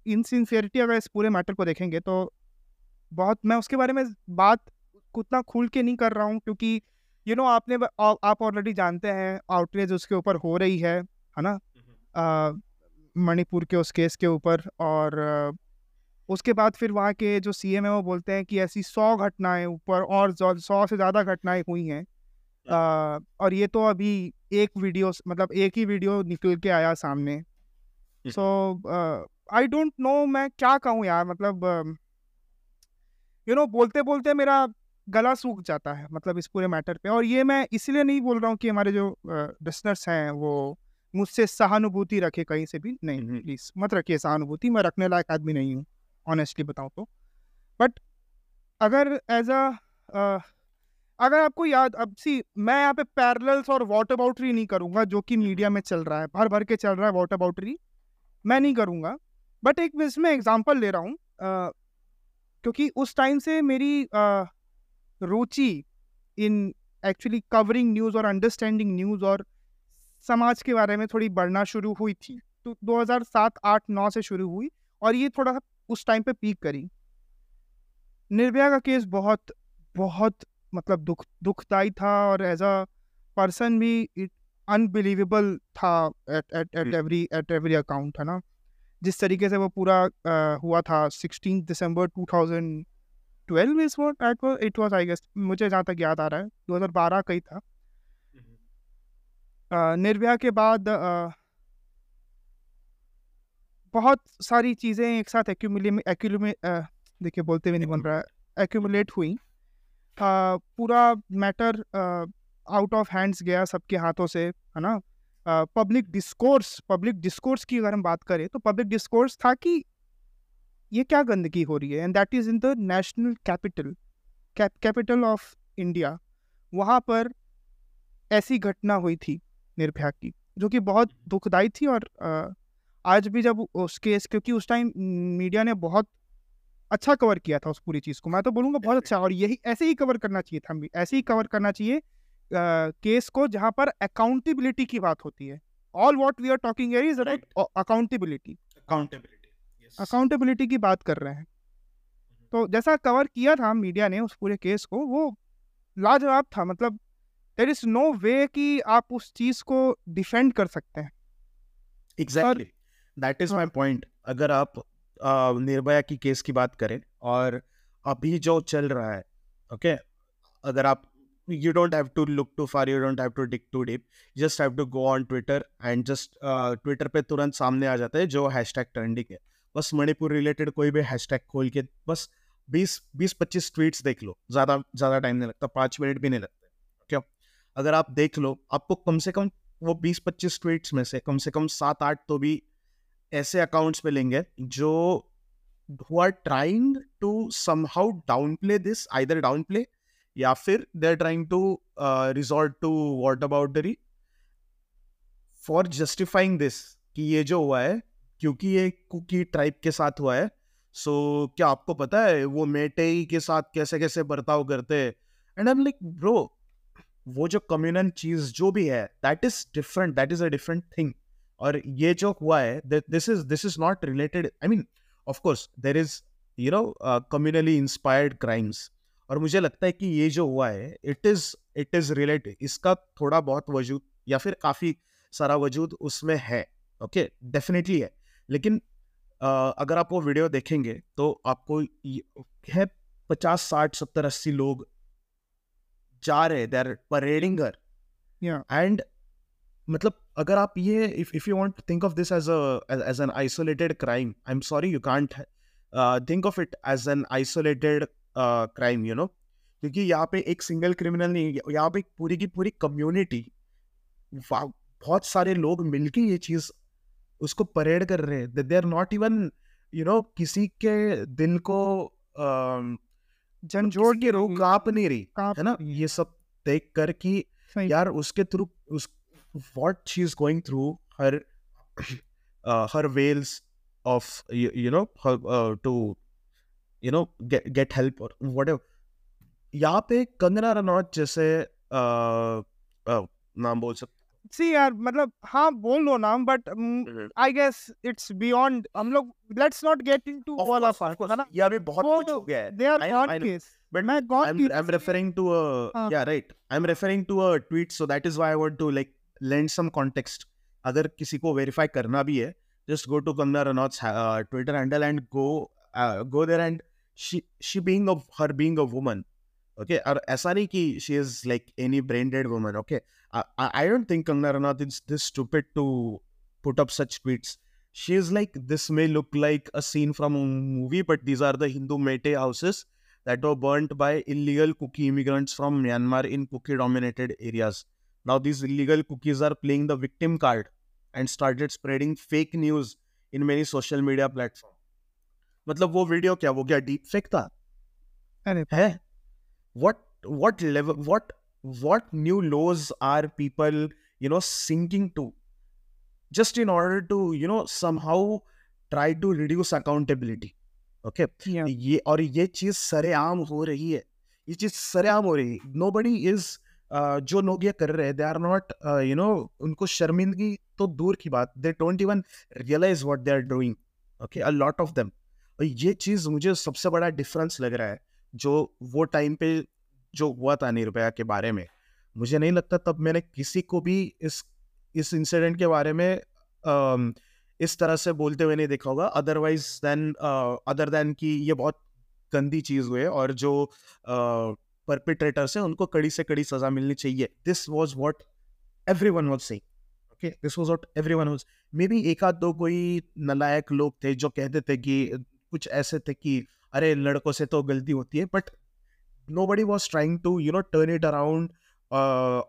इनसिंसियरिटी अगर इस पूरे मैटर को देखेंगे तो बहुत मैं उसके बारे में बात उतना खुल के नहीं कर रहा हूँ क्योंकि यू you नो know, आपने आप ऑलरेडी जानते हैं आउटरीच उसके ऊपर हो रही है है ना? मणिपुर के उस केस के ऊपर और उसके बाद फिर वहाँ के जो सी एम है वो बोलते हैं कि ऐसी सौ घटनाएँ ऊपर और सौ से ज़्यादा घटनाएँ हुई हैं। और ये तो अभी एक वीडियो मतलब एक ही वीडियो निकल के आया सामने। सो आई डोंट नो मैं क्या कहूँ यार मतलब यू नो बोलते बोलते मेरा गला सूख जाता है मतलब इस पूरे मैटर पे। और ये मैं इसलिए नहीं बोल रहा हूँ कि हमारे जो लिसनर्स हैं वो मुझसे सहानुभूति रखे कहीं से भी नहीं प्लीज़ मत रखिए सहानुभूति मैं रखने लायक आदमी नहीं हूँ ऑनेस्टली बताऊँ तो। बट अगर एज अ अगर आपको याद अब सी मैं यहाँ पे पैरल्स और वाटर बाउटरी नहीं करूँगा जो कि मीडिया में चल रहा है भर भर के चल रहा है वाटर बाउटरी मैं नहीं करूँगा। बट एक इसमें एग्ज़ाम्पल ले रहा हूँ। क्योंकि उस टाइम से मेरी रुचि इन एक्चुअली कवरिंग न्यूज़ और अंडरस्टैंडिंग न्यूज़ और समाज के बारे में थोड़ी बढ़ना शुरू हुई थी। तो 2007 8 9 से शुरू हुई और ये थोड़ा उस टाइम पे पीक करी। निर्भया का केस बहुत बहुत मतलब दुख, दुखदाई था और एज अ पर्सन भी इट अनबिलीवेबल था at at at every at every account है ना? जिस तरीके से वो पूरा uh, हुआ था sixteen December two thousand twelve is what it was I guess मुझे जहाँ तक याद आ रहा है दो हज़ार बारह का ही था। निर्भया के बाद बहुत सारी चीज़ें एक साथ एक्यूमुले देखिए बोलते हुए नहीं बन रहा है एक्यूमुलेट हुई। पूरा मैटर आउट ऑफ़ हैंड्स गया सबके हाथों से है ना? पब्लिक डिस्कोर्स पब्लिक डिस्कोर्स की अगर हम बात करें तो पब्लिक डिस्कोर्स था कि ये क्या गंदगी हो रही है? And that is in the national capital capital of India वहाँ पर ऐसी घटना हुई थी निर्भया की जो कि बहुत दुखदाई थी और आज भी जब उस केस क्योंकि उस टाइम मीडिया ने बहुत अच्छा कवर किया था उस पूरी चीज़ को। मैं तो बोलूँगा बहुत अच्छा और यही ऐसे ही कवर करना चाहिए था ऐसे ही कवर करना चाहिए केस को जहाँ पर अकाउंटेबिलिटी की बात होती है। All what we are talking is about accountability accountability accountability की बात कर रहे हैं। तो जैसा कवर किया था मीडिया ने उस पूरे केस को वो लाजवाब था। मतलब देर इज़ नो वे कि आप उस चीज़ को डिफेंड कर सकते हैं। Exactly that is my point अगर आप निर्भया की केस की बात करें और अभी जो चल रहा है ओके okay? अगर आप you don't have to look too far you don't have to dig too deep. Just have to go on twitter and just uh, twitter पे तुरंत सामने आ जाता है जो हैशटैग ट्रेंडिंग है। बस मणिपुर रिलेटेड कोई भी हैशटैग खोल के बस 20 20 25 ट्वीट्स देख लो। ज़्यादा ज़्यादा टाइम नहीं लगता पाँच मिनट भी नहीं लगते क्यों? अगर आप देख लो आपको कम से कम वो बीस पच्चीस ट्वीट्स में से कम से कम सात आठ तो भी ऐसे अकाउंट्स पे लेंगे जो who are trying to somehow down play this either down play या फिर they are trying to resort to whataboutery for justifying this कि ये जो हुआ है क्योंकि ये कुकी ट्राइब के साथ हुआ है सो so, क्या आपको पता है वो मेटेई के साथ कैसे कैसे बर्ताव करते हैं? एंड आई लाइक ब्रो वो जो कम्युनल चीज़ जो भी है that is different that is a different thing और ये जो हुआ है this is this is not related I mean of course there is you know communally inspired crimes और मुझे लगता है कि ये जो हुआ है it is it is related इसका थोड़ा बहुत वजूद या फिर काफ़ी सारा वजूद उसमें है ओके okay? डेफिनेटली है। लेकिन uh, अगर आप वो वीडियो देखेंगे तो आपको है पचास साठ सत्तर अस्सी लोग जा रहे दे आर परेडिंग हर एंड मतलब अगर आप ये if if you want think of this as as an isolated crime I am sorry you can't think of it as an isolated crime you know क्योंकि यहाँ पे एक सिंगल क्रिमिनल नहीं यहाँ पे पूरी की पूरी कम्युनिटी बहुत सारे लोग मिलके ये चीज़ उसको परेड कर रहे हैं। They are not even you know किसी के दिल को झंझोड़ के रोक काँप नहीं रही है ना? ये सब देख कर कि यार उसके थ्रू उस what she is going through her her wells of you know to you know get help और वट एवर यहाँ पे कंगना रनौत जैसे आ, आ, नाम बोल सकते सी यार मतलब हाँ बोल लो नाम but I guess it's beyond हम लोग let's not get into all of ours यार ये बहुत कुछ हो गया they are god case but मैं god I am referring to a या right I am referring to a tweet so that is why I want to like lend some context अगर किसी को वेरीफाई करना भी है just go to Kangana Ranaut Twitter handle and go go there and she she being of her being a woman, okay. और ऐसा नहीं कि she is like any brain dead woman, okay. I I I don't think Kangna Ranaut is this stupid to put up such tweets. She is like this may look like a scene from a movie, but these are the Hindu mete houses that were burnt by illegal Kuki immigrants from Myanmar in Kuki dominated areas. Now, these illegal Kukis are playing the victim card and started spreading fake news in many social media platforms. मतलब वो वीडियो क्या वो क्या डीप फेक था? है? What what level what what new lows are people you know sinking to just in order to you know somehow try to reduce accountability okay ये और ये चीज़ सरेआम हो रही है। ये चीज़ सरेआम हो रही है। नो बडी इज़ जो लोग ये कर रहे हैं they are not you know उनको शर्मिंदगी तो दूर की बात। They don't even realize what they are doing okay a lot of them और ये चीज़ मुझे सबसे बड़ा डिफरेंस लग रहा है जो वो टाइम पे जो हुआ था निर्भया के बारे में। मुझे नहीं लगता तब मैंने किसी को भी इस इस इंसिडेंट के बारे में अम, इस तरह से बोलते हुए नहीं देखा होगा। अदरवाइज़ देन अदर देन कि ये बहुत गंदी चीज़ हुई है और जो परपिट्रेटर्स हैं उनको कड़ी से कड़ी सजा मिलनी चाहिए। This was what everyone was saying okay this was what everyone was maybe एक आध दो कोई नलायक लोग थे जो कहते थे कि कुछ ऐसे थे कि, अरे, लड़कों से तो गलती होती है। But nobody was trying to you know turn it around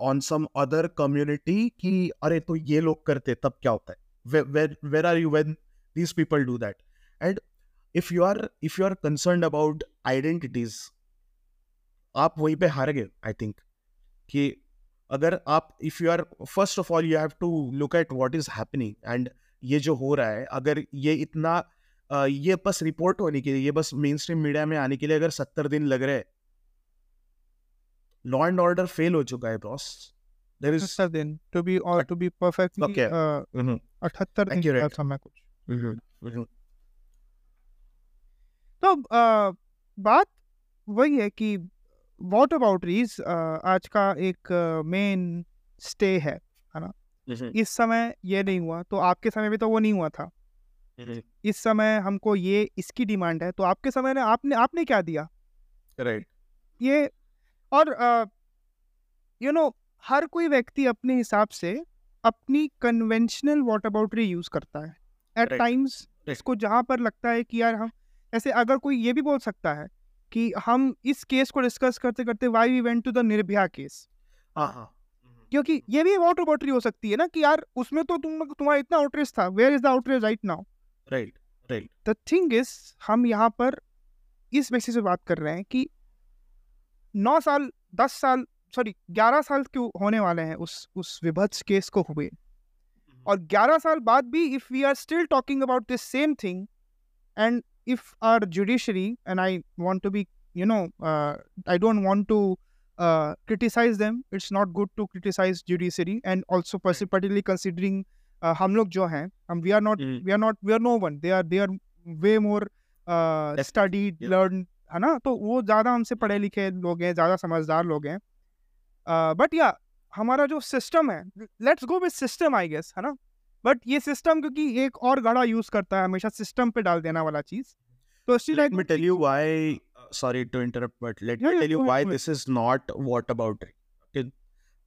on some other community कि, अरे तो ये लोग करते, तब क्या होता है? Where are you when these people do that? And if you are, if you are concerned about identities, आप वहीं पे हार गए आई थिंक कि अगर आप if you are first of all you have to look at what is happening and ये जो हो रहा है, अगर ये इतना ये बस रिपोर्ट होने के लिए ये बस मेन स्ट्रीम मीडिया में आने के लिए अगर सत्तर दिन लग रहे लॉ एंड ऑर्डर फेल हो चुका है बॉस इज़ सत्तर दिन टू बी और टू बी परफेक्टली. अठहत्तर दिन Accurate. का था मैं कुछ तो बात वही है कि वॉट अबाउट रीज आज का एक मेन स्टे है ना? इस समय ये नहीं हुआ तो आपके समय में तो वो नहीं हुआ था। इस समय हमको ये इसकी डिमांड है तो आपके समय में आपने आपने क्या दिया? राइट। ये और यू नो हर कोई व्यक्ति अपने हिसाब से अपनी कन्वेंशनल वॉट अबाउटरी यूज़ करता है। At times Right. इसको जहाँ पर लगता है कि यार हम ऐसे अगर कोई ये भी बोल सकता है कि हम इस केस को डिस्कस करते करते why we went to the Nirbhaya case. हाँ हाँ। क्योंकि ये भी वाटर अबाउटरी हो सकती है ना कि यार उसमें तो तुम तुम्हारा इतना आउटरेज था where is the outrage right now right right the thing is हम यहाँ पर इस बेसिस पे बात कर रहे हैं कि नौ साल दस साल सॉरी ग्यारह साल क्यों होने वाले हैं उस उस विभत्स केस को हुए? और ग्यारह साल बाद भी if we are still talking about this same thing and if our judiciary and I want to be you know I don't want to criticize them it's not good to criticize judiciary and also persi- particularly considering हम लोग जो हैं हम we are not we are not we are no one they are they are way more study learn है ना? तो वो ज़्यादा हमसे पढ़े लिखे लोग हैं ज़्यादा समझदार लोग हैं। बट या हमारा जो सिस्टम है let's go with system I guess है ना? बट ये सिस्टम क्योंकि एक और गढ़ा यूज़ करता है हमेशा सिस्टम पे डाल देना वाला चीज़। तो let this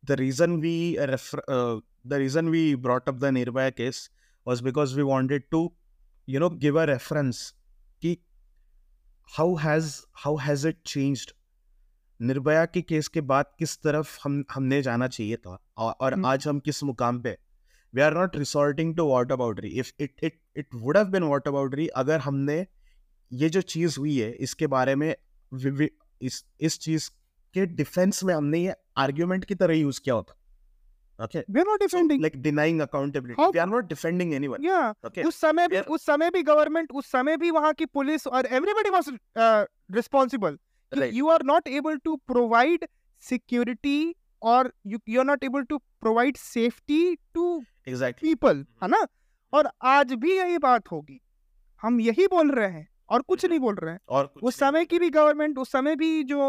reason we the reason we brought up the nirbhaya case was because we wanted to you know give a reference ki how has how has it changed? Nirbhaya के केस के बाद किस तरफ़ हम हमने जाना चाहिए था और, और हम्म। आज हम किस मुकाम पे we are not resorting to whataboutery if it it it would have been whataboutery अगर हमने ये जो चीज़ हुई है इसके बारे में वि- वि- इस इस चीज़ के डिफेंस में हमने ये आर्ग्यूमेंट की तरह यूज़ किया होता okay we not defending. Like denying accountability How- we are not defending anyone yeah. Okay उस समय भी उस समय भी गवर्नमेंट उस समय भी वहाँ की पुलिस और everybody was responsible Right. you are not able to provide security और you you are not able to provide safety to exactly people है ना? और आज भी यही बात होगी। हम यही बोल रहे हैं और कुछ नहीं बोल रहे हैं। और उस समय की भी गवर्नमेंट उस समय भी जो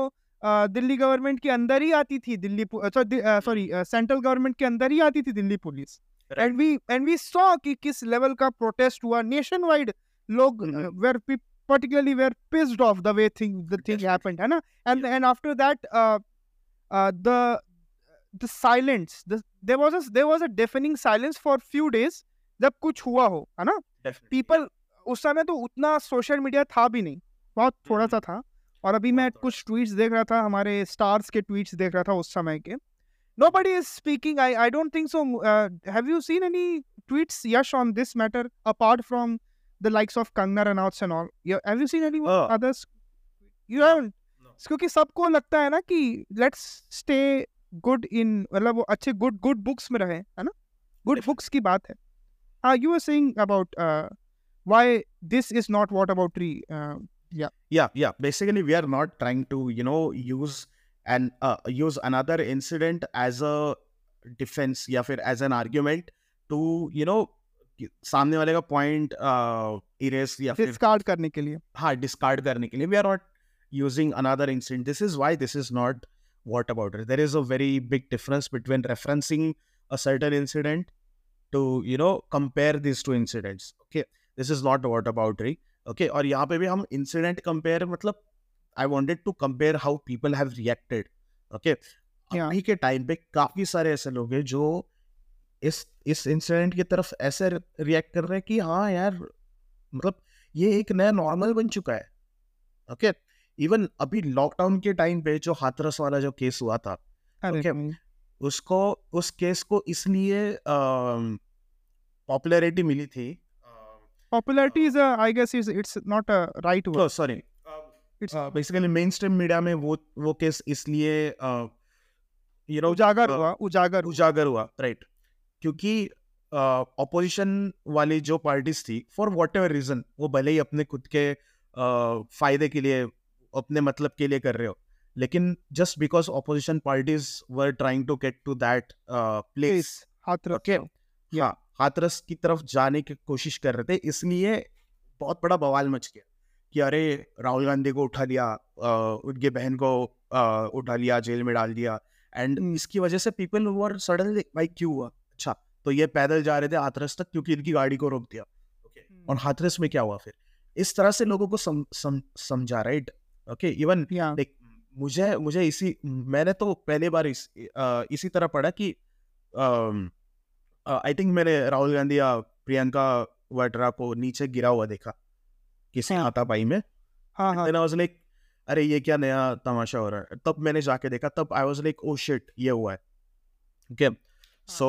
दिल्ली गवर्नमेंट के अंदर ही आती थी दिल्ली अच्छा, सॉरी हम्म। सेंट्रल गवर्नमेंट के अंदर ही आती थी Delhi police. And we and we saw कि किस लेवल का प्रोटेस्ट हुआ। नेशन वाइड लोग were particularly were pissed off the way thing the thing happened है ना? And and after that the the silence there was there was a defining silence for few days जब कुछ हुआ हो है ना? पीपल उस समय तो उतना सोशल मीडिया था भी नहीं बहुत थोड़ा हम्म, सा हम्म। था। और अभी मैं हाँ, तो कुछ ट्वीट्स देख रहा था हमारे स्टार्स के ट्वीट्स देख रहा था उस समय के। Nobody is speaking I I don't think so have you seen any tweets Yash on this matter apart from the likes of Kangana Ranaut's and all have you seen any others you have क्योंकि सबको लगता है ना कि लेट्स स्टे गुड इन मतलब वो अच्छे गुड गुड बुक्स में रहे है ना? गुड बुक्स की बात है। You are saying about why this is not whataboutery yeah yeah basically we are not trying to you know use and uh, use another incident as a defense या फिर as an argument to you know कि सामने वाले का पॉइंट इरेज या फिर डिस्कार्ड करने के लिए हाँ डिस्कार्ड करने के लिए we are not using another incident this is why this is not what about it there is a very big difference between referencing a certain incident to you know compare these two incidents okay this is not what about it okay और यहाँ पे भी हम incident compare मतलब wanted to compare how people have reacted okay Yeah. अभी के टाइम पे काफ़ी सारे ऐसे लोग हैं जो इस इस इंसिडेंट की तरफ़ ऐसे रिएक्ट कर रहे हैं कि हाँ यार मतलब ये एक नया नॉर्मल बन चुका है ओके इवन अभी लॉकडाउन के टाइम पे जो हाथरस वाला जो केस हुआ था अरे Okay. उसको उस केस को इसलिए पॉपुलैरिटी मिली थी popularity is a i guess is it's not a right word. Sorry it's basically mainstream media में वो वो केस इसलिए यू नो उजागर uh, हुआ उजागर उजागर हुआ राइट क्योंकि ऑपोजिशन वाली जो पार्टीज़ थी फॉर वॉट एवर रीजन वो भले ही अपने खुद के uh, फ़ायदे के लिए अपने मतलब के लिए कर रहे हो लेकिन just because opposition parties were trying to get to that place हाथ रख Okay. हाँ हाथरस की तरफ़ जाने की कोशिश कर रहे थे इसलिए बहुत बड़ा बवाल मच गया कि अरे राहुल गांधी को उठा लिया उनके बहन को उठा लिया जेल में डाल दिया। And hmm. इसकी वजह से पीपल वर सडनली भाई क्यों हुआ? अच्छा तो ये पैदल जा रहे थे हाथरस तक क्योंकि इनकी गाड़ी को रोक दिया। ओके और हाथरस में क्या हुआ फिर? इस तरह से लोगों को सम, सम, समझा राइट ओके इवन. देख मुझे मुझे इसी मैंने तो पहली बार इस अ, इसी तरह पढ़ा कि आई थिंक मैंने राहुल गांधी या प्रियंका वाड्रा को नीचे गिरा हुआ देखा। किसी हाँ। हाथापाई में? हाँ हाँ। आई वाज लाइक अरे ये क्या नया तमाशा हो रहा है? तब मैंने जाके देखा तब I was like oh shit ये हुआ है। ओके सो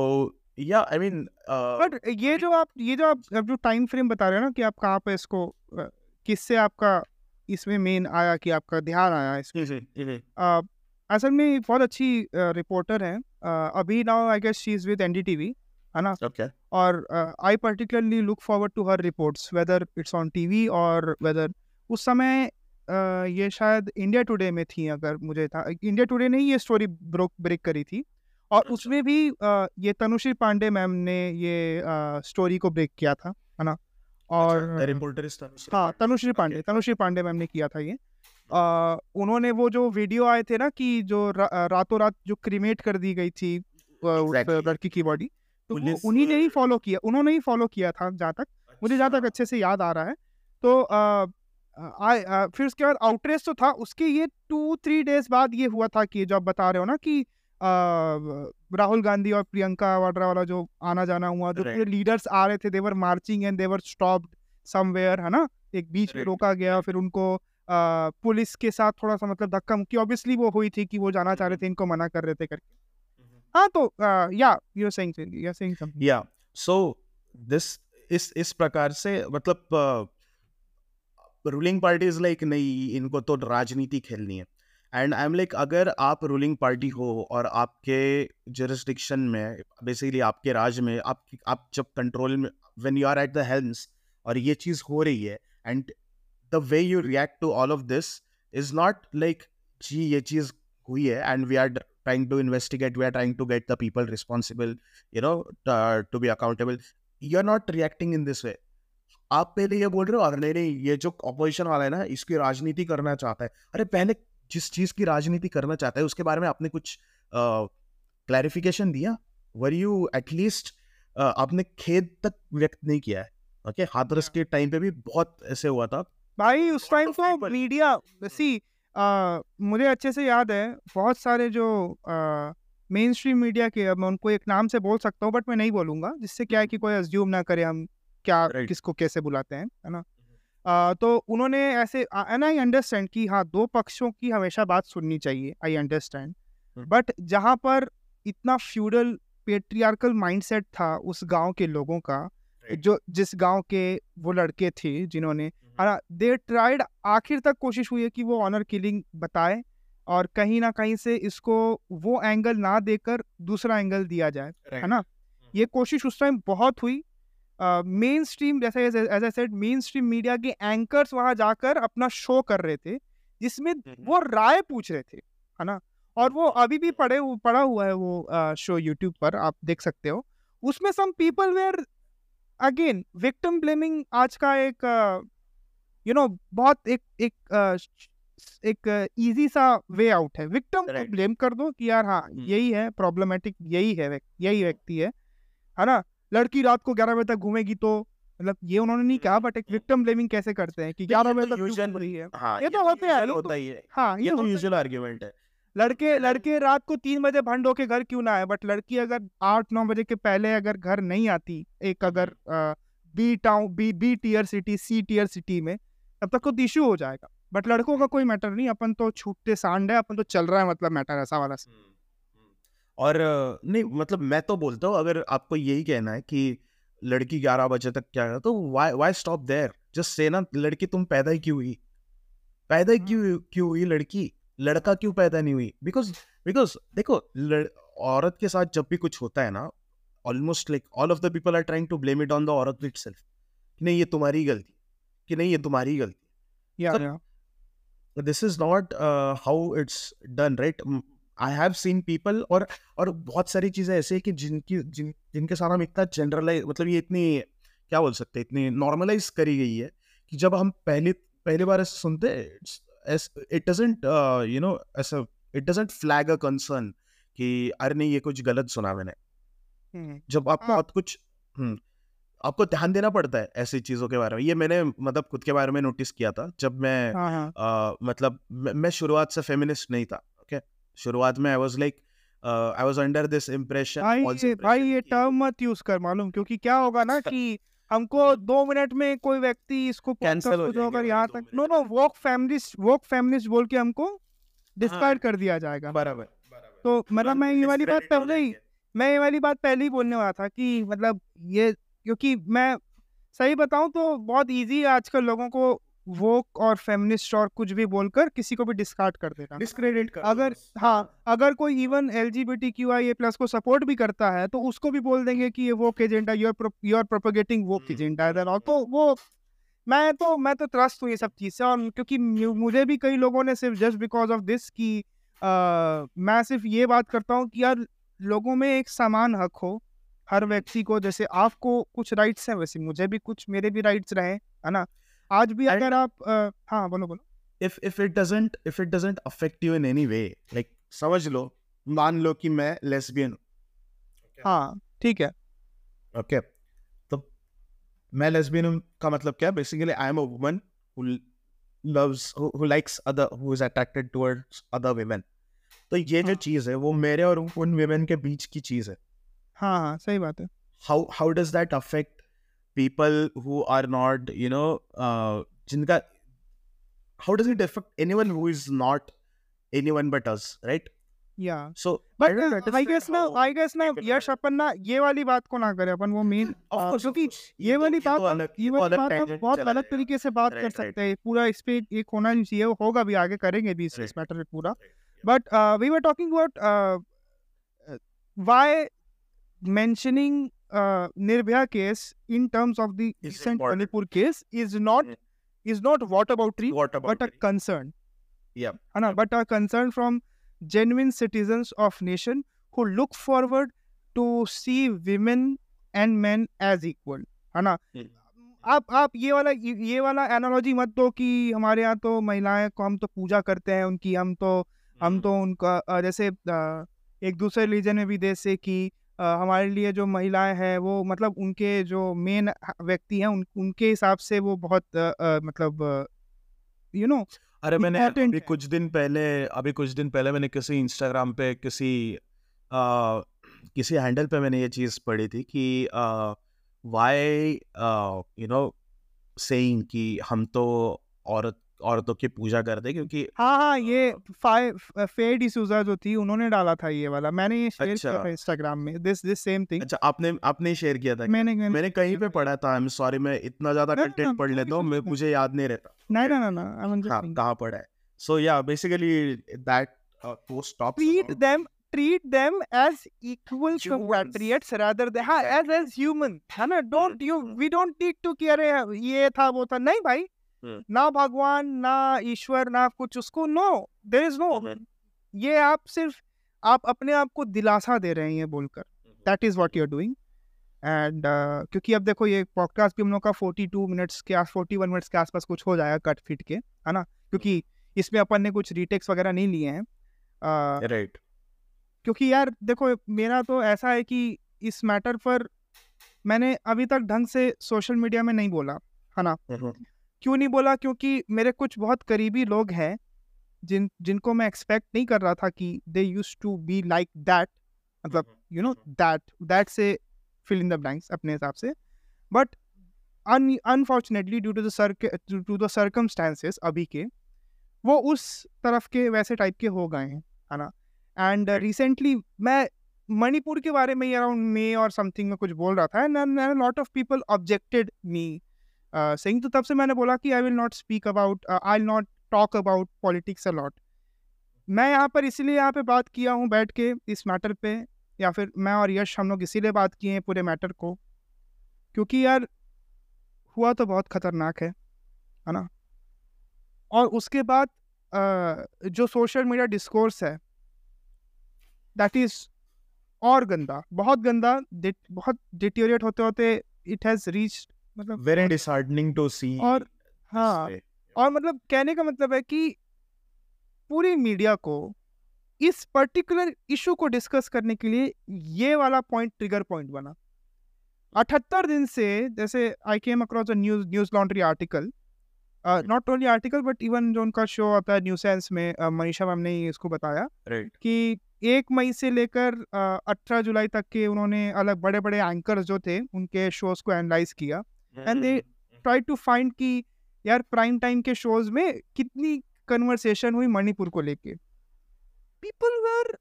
या आई मीन बट ये जो आप ये जो आप अब जो टाइम फ्रेम बता रहे हो ना कि आप कहाँ पे इसको किससे आपका इसमें मेन आया कि आपका ध्यान आया इस अ, असल में बहुत अच्छी रिपोर्टर है। अभी now I guess she is with NDTV है ना? ओके और I particularly look forward to her reports whether it's on TV और वेदर उस समय अ, ये शायद इंडिया टुडे में थी अगर मुझे था इंडिया टुडे ने ही ये स्टोरी ब्रोक ब्रेक करी थी। और अच्छा। उसमें भी अ, ये तनुश्री पांडे मैम ने ये uh, स्टोरी को ब्रेक किया था है ना? और रिपोर्टर हाँ तनुश्री पांडे Okay. तनुश्री पांडे मैम ने किया था ये। आ, उन्होंने वो जो वीडियो आए थे ना कि जो रा, रातों रात जो क्रिमेट कर दी गई थी उस Exactly. लड़की की बॉडी तो वो उन्हीं ने ही फॉलो किया उन्होंने ही फॉलो किया था जहाँ तक मुझे जहाँ तक अच्छे। से याद आ रहा है। तो आ, आ, आ, फिर उसके बाद आउटरेस तो था उसके ये टू थ्री डेज़ बाद ये हुआ था कि जो आप बता रहे हो ना कि राहुल गांधी और प्रियंका वाड्रा वाला जो आना जाना हुआ जो पूरे लीडर्स आ रहे थे they were marching and they were stopped somewhere है ना? एक बीच में रोका गया फिर उनको पुलिस के साथ थोड़ा सा मतलब धक्का मुक्की ऑब्वियसली वो हुई थी कि वो जाना चाह रहे थे इनको मना कर रहे थे करके। हाँ तो yeah you are saying you are saying something yeah so this इस इस प्रकार से मतलब रूलिंग पार्टी इज़ लाइक नहीं, इनको तो राजनीति खेलनी है। एंड आई एम लाइक अगर आप रूलिंग पार्टी हो और आपके जुरिस्डिक्शन में बेसिकली आपके राज्य में, आप आप जब कंट्रोल में when you are at the helms और ये चीज़ हो रही है and the way you react to all of this is not like जी, ये चीज़ हुई है and we are trying to investigate we are trying to get the people responsible you know uh, to be accountable. You're not reacting in this way. आप पहले ये बोल रहे हो और नहीं नहीं ये जो ऑपोजिशन वाला है ना इसकी राजनीति करना चाहता है। अरे पहले जिस चीज़ की राजनीति करना चाहता है उसके बारे में आपने कुछ क्लैरिफिकेशन दिया? वर यू एटलीस्ट आपने खेद तक व्यक्त नहीं किया है? Okay okay? हाथरस के टाइम पे भी बहुत ऐसे हुआ था। भाई उस टाइम तो मीडिया सी मुझे अच्छे से याद है बहुत सारे जो मेन स्ट्रीम मीडिया के अब मैं उनको एक नाम से बोल सकता हूँ बट मैं नहीं बोलूँगा जिससे क्या है कि कोई अज्यूम ना करे हम क्या right. किसको कैसे बुलाते हैं है ना? Uh, तो उन्होंने ऐसे एंड आई अंडरस्टैंड कि हाँ दो पक्षों की हमेशा बात सुननी चाहिए आई अंडरस्टैंड बट जहाँ पर इतना फ्यूडल पेट्रियार्कल माइंडसेट था उस गाँव के लोगों का right. जो जिस गाँव के वो लड़के थे जिन्होंने दे ट्राइड आखिर तक कोशिश हुई है कि वो ऑनर किलिंग बताए और कहीं ना कहीं से इसको वो एंगल ना देकर दूसरा एंगल दिया जाए है ना? ये कोशिश उस टाइम बहुत हुई। मेन स्ट्रीम जैसे as I said mainstream media के एंकर्स वहाँ जाकर अपना शो कर रहे थे जिसमें वो राय पूछ रहे थे है ना? और वो अभी भी पड़े पड़ा हुआ है वो शो यूट्यूब पर आप देख सकते हो। उसमें some people were again victim blaming आज का एक यू नो बहुत एक एक एक इजी सा वे आउट है। विक्टिम को ब्लेम कर दो कि यार हाँ यही है प्रॉब्लमेटिक यही है यही व्यक्ति है है ना? लड़की रात को ग्यारह बजे तक घूमेगी तो मतलब ये उन्होंने नहीं कहा बट एक विक्टिम ब्लेमिंग कैसे करते हैं कि ग्यारह बजे तक घूम रही है? हाँ, ये तो होते हैं होता ही है। हाँ ये तो यूजुअल आर्गुमेंट है। लड़के लड़के रात को तीन बजे भंड होके घर क्यों ना आए? बट लड़की अगर आठ नौ बजे के पहले अगर घर नहीं आती एक अगर B town B B tier city C tier city में तब तक तो इशू हो जाएगा। बट लड़कों का कोई मैटर नहीं अपन तो छूटते सांड है अपन तो चल रहा है मतलब मैटर ऐसा वाला से और नहीं मतलब मैं तो बोलता हूँ अगर आपको यही कहना है कि लड़की ग्यारह बजे तक क्या तो why why stop there just से ना लड़की तुम पैदा ही क्यों हुई? पैदा ही क्यों क्यों हुई लड़की? लड़का क्यों पैदा नहीं हुई? बिकॉज़ बिकॉज़ देखो औरत के साथ जब भी कुछ होता है ना almost like all of the people are trying to blame it on the औरत इट सेल्फ नहीं ये तुम्हारी गलती। कि नहीं ये तुम्हारी गलती this is not how it's done right I have seen people और और बहुत सारी चीज़ें ऐसे कि जिनकी जिन जिनके साथ हम इतना जनरलाइज मतलब ये इतनी क्या बोल सकते हैं इतनी नॉर्मलाइज करी गई है कि जब हम पहले पहली बार ऐसे सुनते इट डजेंट यू नो ऐसा it doesn't flag a concern कि अरे नहीं ये कुछ गलत सुना मैंने हम्म। जब आप हाँ। बहुत कुछ हम्म, आपको ध्यान देना पड़ता है ऐसी चीज़ों के बारे में। ये मैंने मतलब खुद के बारे में नोटिस किया था जब मैं हाँ, हाँ. आ, मतलब मैं शुरुआत से फेमिनिस्ट नहीं था शुरुआत में I was like I was under this impression भाई भाई ये टर्म मत यूज़ कर मालूम क्योंकि क्या होगा ना कि हमको दो मिनट में कोई व्यक्ति इसको कैंसिल हो जाएगा यहाँ तक no no woke feminist woke feminist बोल के हमको डिस्कार्ड हाँ। कर दिया जाएगा। बराबर। तो मतलब मैं ये वाली बात पहले ही मैं ये वाली बात पहले ही बोलने वाला था कि मतलब ये क्योंकि मैं सही बताऊँ तो बहुत इजी है आजकल लोगों को वोक और फेमिनिस्ट और कुछ भी बोलकर किसी को भी डिस्कार्ड कर देना। डिस्क्रेडिट कर अगर हाँ अगर कोई even L G B T Q I A plus को सपोर्ट भी करता है तो उसको भी बोल देंगे कि ये woke agenda you are you are propagating woke agenda तो वो मैं तो मैं तो त्रस्त हूँ ये सब चीज़ से और क्योंकि मुझे भी कई लोगों ने सिर्फ़ जस्ट बिकॉज़ ऑफ़ दिस की मैं सिर्फ़ ये बात करता हूँ कि यार लोगों में एक समान हक हो हर व्यक्ति को जैसे आपको कुछ राइट्स हैं वैसे मुझे भी कुछ मेरे भी राइट्स रहे है ना? आज भी अगर आप हाँ बोलो बोलो। If if it doesn't if it doesn't affect you in any way like समझ लो मान लो कि मैं लेस्बियन हूँ। हाँ ठीक है। Okay okay. तो मैं लेस्बियन हूँ का मतलब क्या? Basically I am a woman who loves who likes other who is attracted towards other women तो ये जो हाँ। चीज़ है वो मेरे और उन वुमेन के बीच की चीज़ है। हाँ हाँ सही बात है। How how does that affect people who are not you know uh jinka how does it affect anyone who is not anyone but us right yeah so but uh, i guess ना i guess ना यश अपन ना ये वाली बात को ना करें अपन वो मेन <laughs> क्योंकि ये वाली बात ये वाली बात हम बहुत अलग तरीके से बात कर सकते हैं पूरा इस पे एक होना चाहिए होगा भी आगे करेंगे भी इस मैटर पे पूरा। But we were talking about why mentioning uh, Nirbhaya case in terms of the is recent Manipur case is not mm. is not what about tree, what about but a concern. Yeah. Anna, but a concern from genuine citizens of nation who look forward to see women and men as equal है ना हम्म। आप आप ये वाला ये वाला एनालॉजी मत दो कि हमारे यहाँ तो महिलाएँ को हम तो पूजा करते हैं उनकी हम तो हम तो उनका जैसे एक दूसरे रिलीजन में भी जैसे कि अ, हमारे लिए जो महिलाएँ हैं वो मतलब उनके जो मेन व्यक्ति हैं उन, उनके हिसाब से वो बहुत अ, अ, मतलब यू नो अरे मैंने अभी कुछ दिन पहले अभी कुछ दिन पहले मैंने किसी इंस्टाग्राम पे किसी आ, किसी हैंडल पे मैंने ये चीज़ पढ़ी थी कि वाई यू नो सेइंग कि हम तो औरत औरतों की पूजा करते क्योंकि हाँ हाँ ये फेड इशूजा जो थी उन्होंने डाला था ये वाला। मैंने ये शेयर किया अच्छा। था इंस्टाग्राम में दिस दिस सेम थिंग अच्छा आपने आपने शेयर किया था मैंने मैंने मैंने कहीं पे पढ़ा था आई एम सॉरी मैं इतना ज़्यादा कंटेंट पढ़ लेता हूँ मैं मुझे याद नहीं रहता। नहीं ना ना ना हाँ कहाँ पढ़ा है? So yeah basically that post talks treat them treat them as equal Humans. compatriots rather than हाँ as as human है ना? Don't you we don't need to अरे ये था वो था। नहीं भाई। ना भगवान ना ईश्वर ना कुछ उसको no there is no hmm. ये आप सिर्फ़ आप अपने आप को दिलासा दे रहे हैं बोलकर। That is what you are doing and क्योंकि अब देखो ये पॉडकास्ट भी हम लोग का 42 मिनट्स के आस 41 मिनट्स के आसपास कुछ हो जाएगा कट फिट के है ना? क्योंकि इसमें अपन ने कुछ रीटेक्स वगैरह नहीं लिए हैं। राइट क्योंकि यार देखो मेरा तो ऐसा है कि इस मैटर पर मैंने अभी तक ढंग से सोशल मीडिया में नहीं बोला है ना? क्यों नहीं बोला? क्योंकि मेरे कुछ बहुत करीबी लोग हैं जिन जिनको मैं एक्सपेक्ट नहीं कर रहा था कि they used to be like that मतलब you know that that say fill in the blanks अपने हिसाब से। But unfortunately due to to the circumstances अभी के वो उस तरफ़ के वैसे टाइप के हो गए हैं है ना? एंड रिसेंटली मैं मणिपुर के बारे में अराउंड मे और समथिंग में कुछ बोल रहा था and lot of people objected me Singh तो तब से मैंने बोला कि I will not speak about I will not talk about politics a lot मैं यहाँ पर इसीलिए यहाँ पे बात किया हूँ बैठ के इस मैटर पे, या फिर मैं और यश हम लोग इसीलिए बात किए हैं पूरे मैटर को, क्योंकि यार हुआ तो बहुत खतरनाक है है ना? और उसके बाद जो सोशल मीडिया डिस्कोर्स है दैट इज़ और गंदा, बहुत गंदा बहुत डिटेरिएट होते होते इट हैज़ रीच मतलब वेरी डिसहार्डनिंग टू सी और हाँ और मतलब कहने का मतलब है कि पूरी मीडिया को इस पर्टिकुलर इशू को डिस्कस करने के लिए ये वाला पॉइंट ट्रिगर पॉइंट बना। अठहत्तर दिन से जैसे I came across a news Newslaundry article not only article but even जो उनका शो आता है न्यूज़ सेंस में uh, मनीषा मैम ने इसको बताया राइट कि एक मई से लेकर अठारह जुलाई तक के उन्होंने अलग बड़े बड़े एंकर्स जो थे उनके शोज़ को एनालाइज किया। And they- try to find कि यार प्राइम टाइम के शोज़ में कितनी कन्वर्सेशन हुई मणिपुर को लेके। People were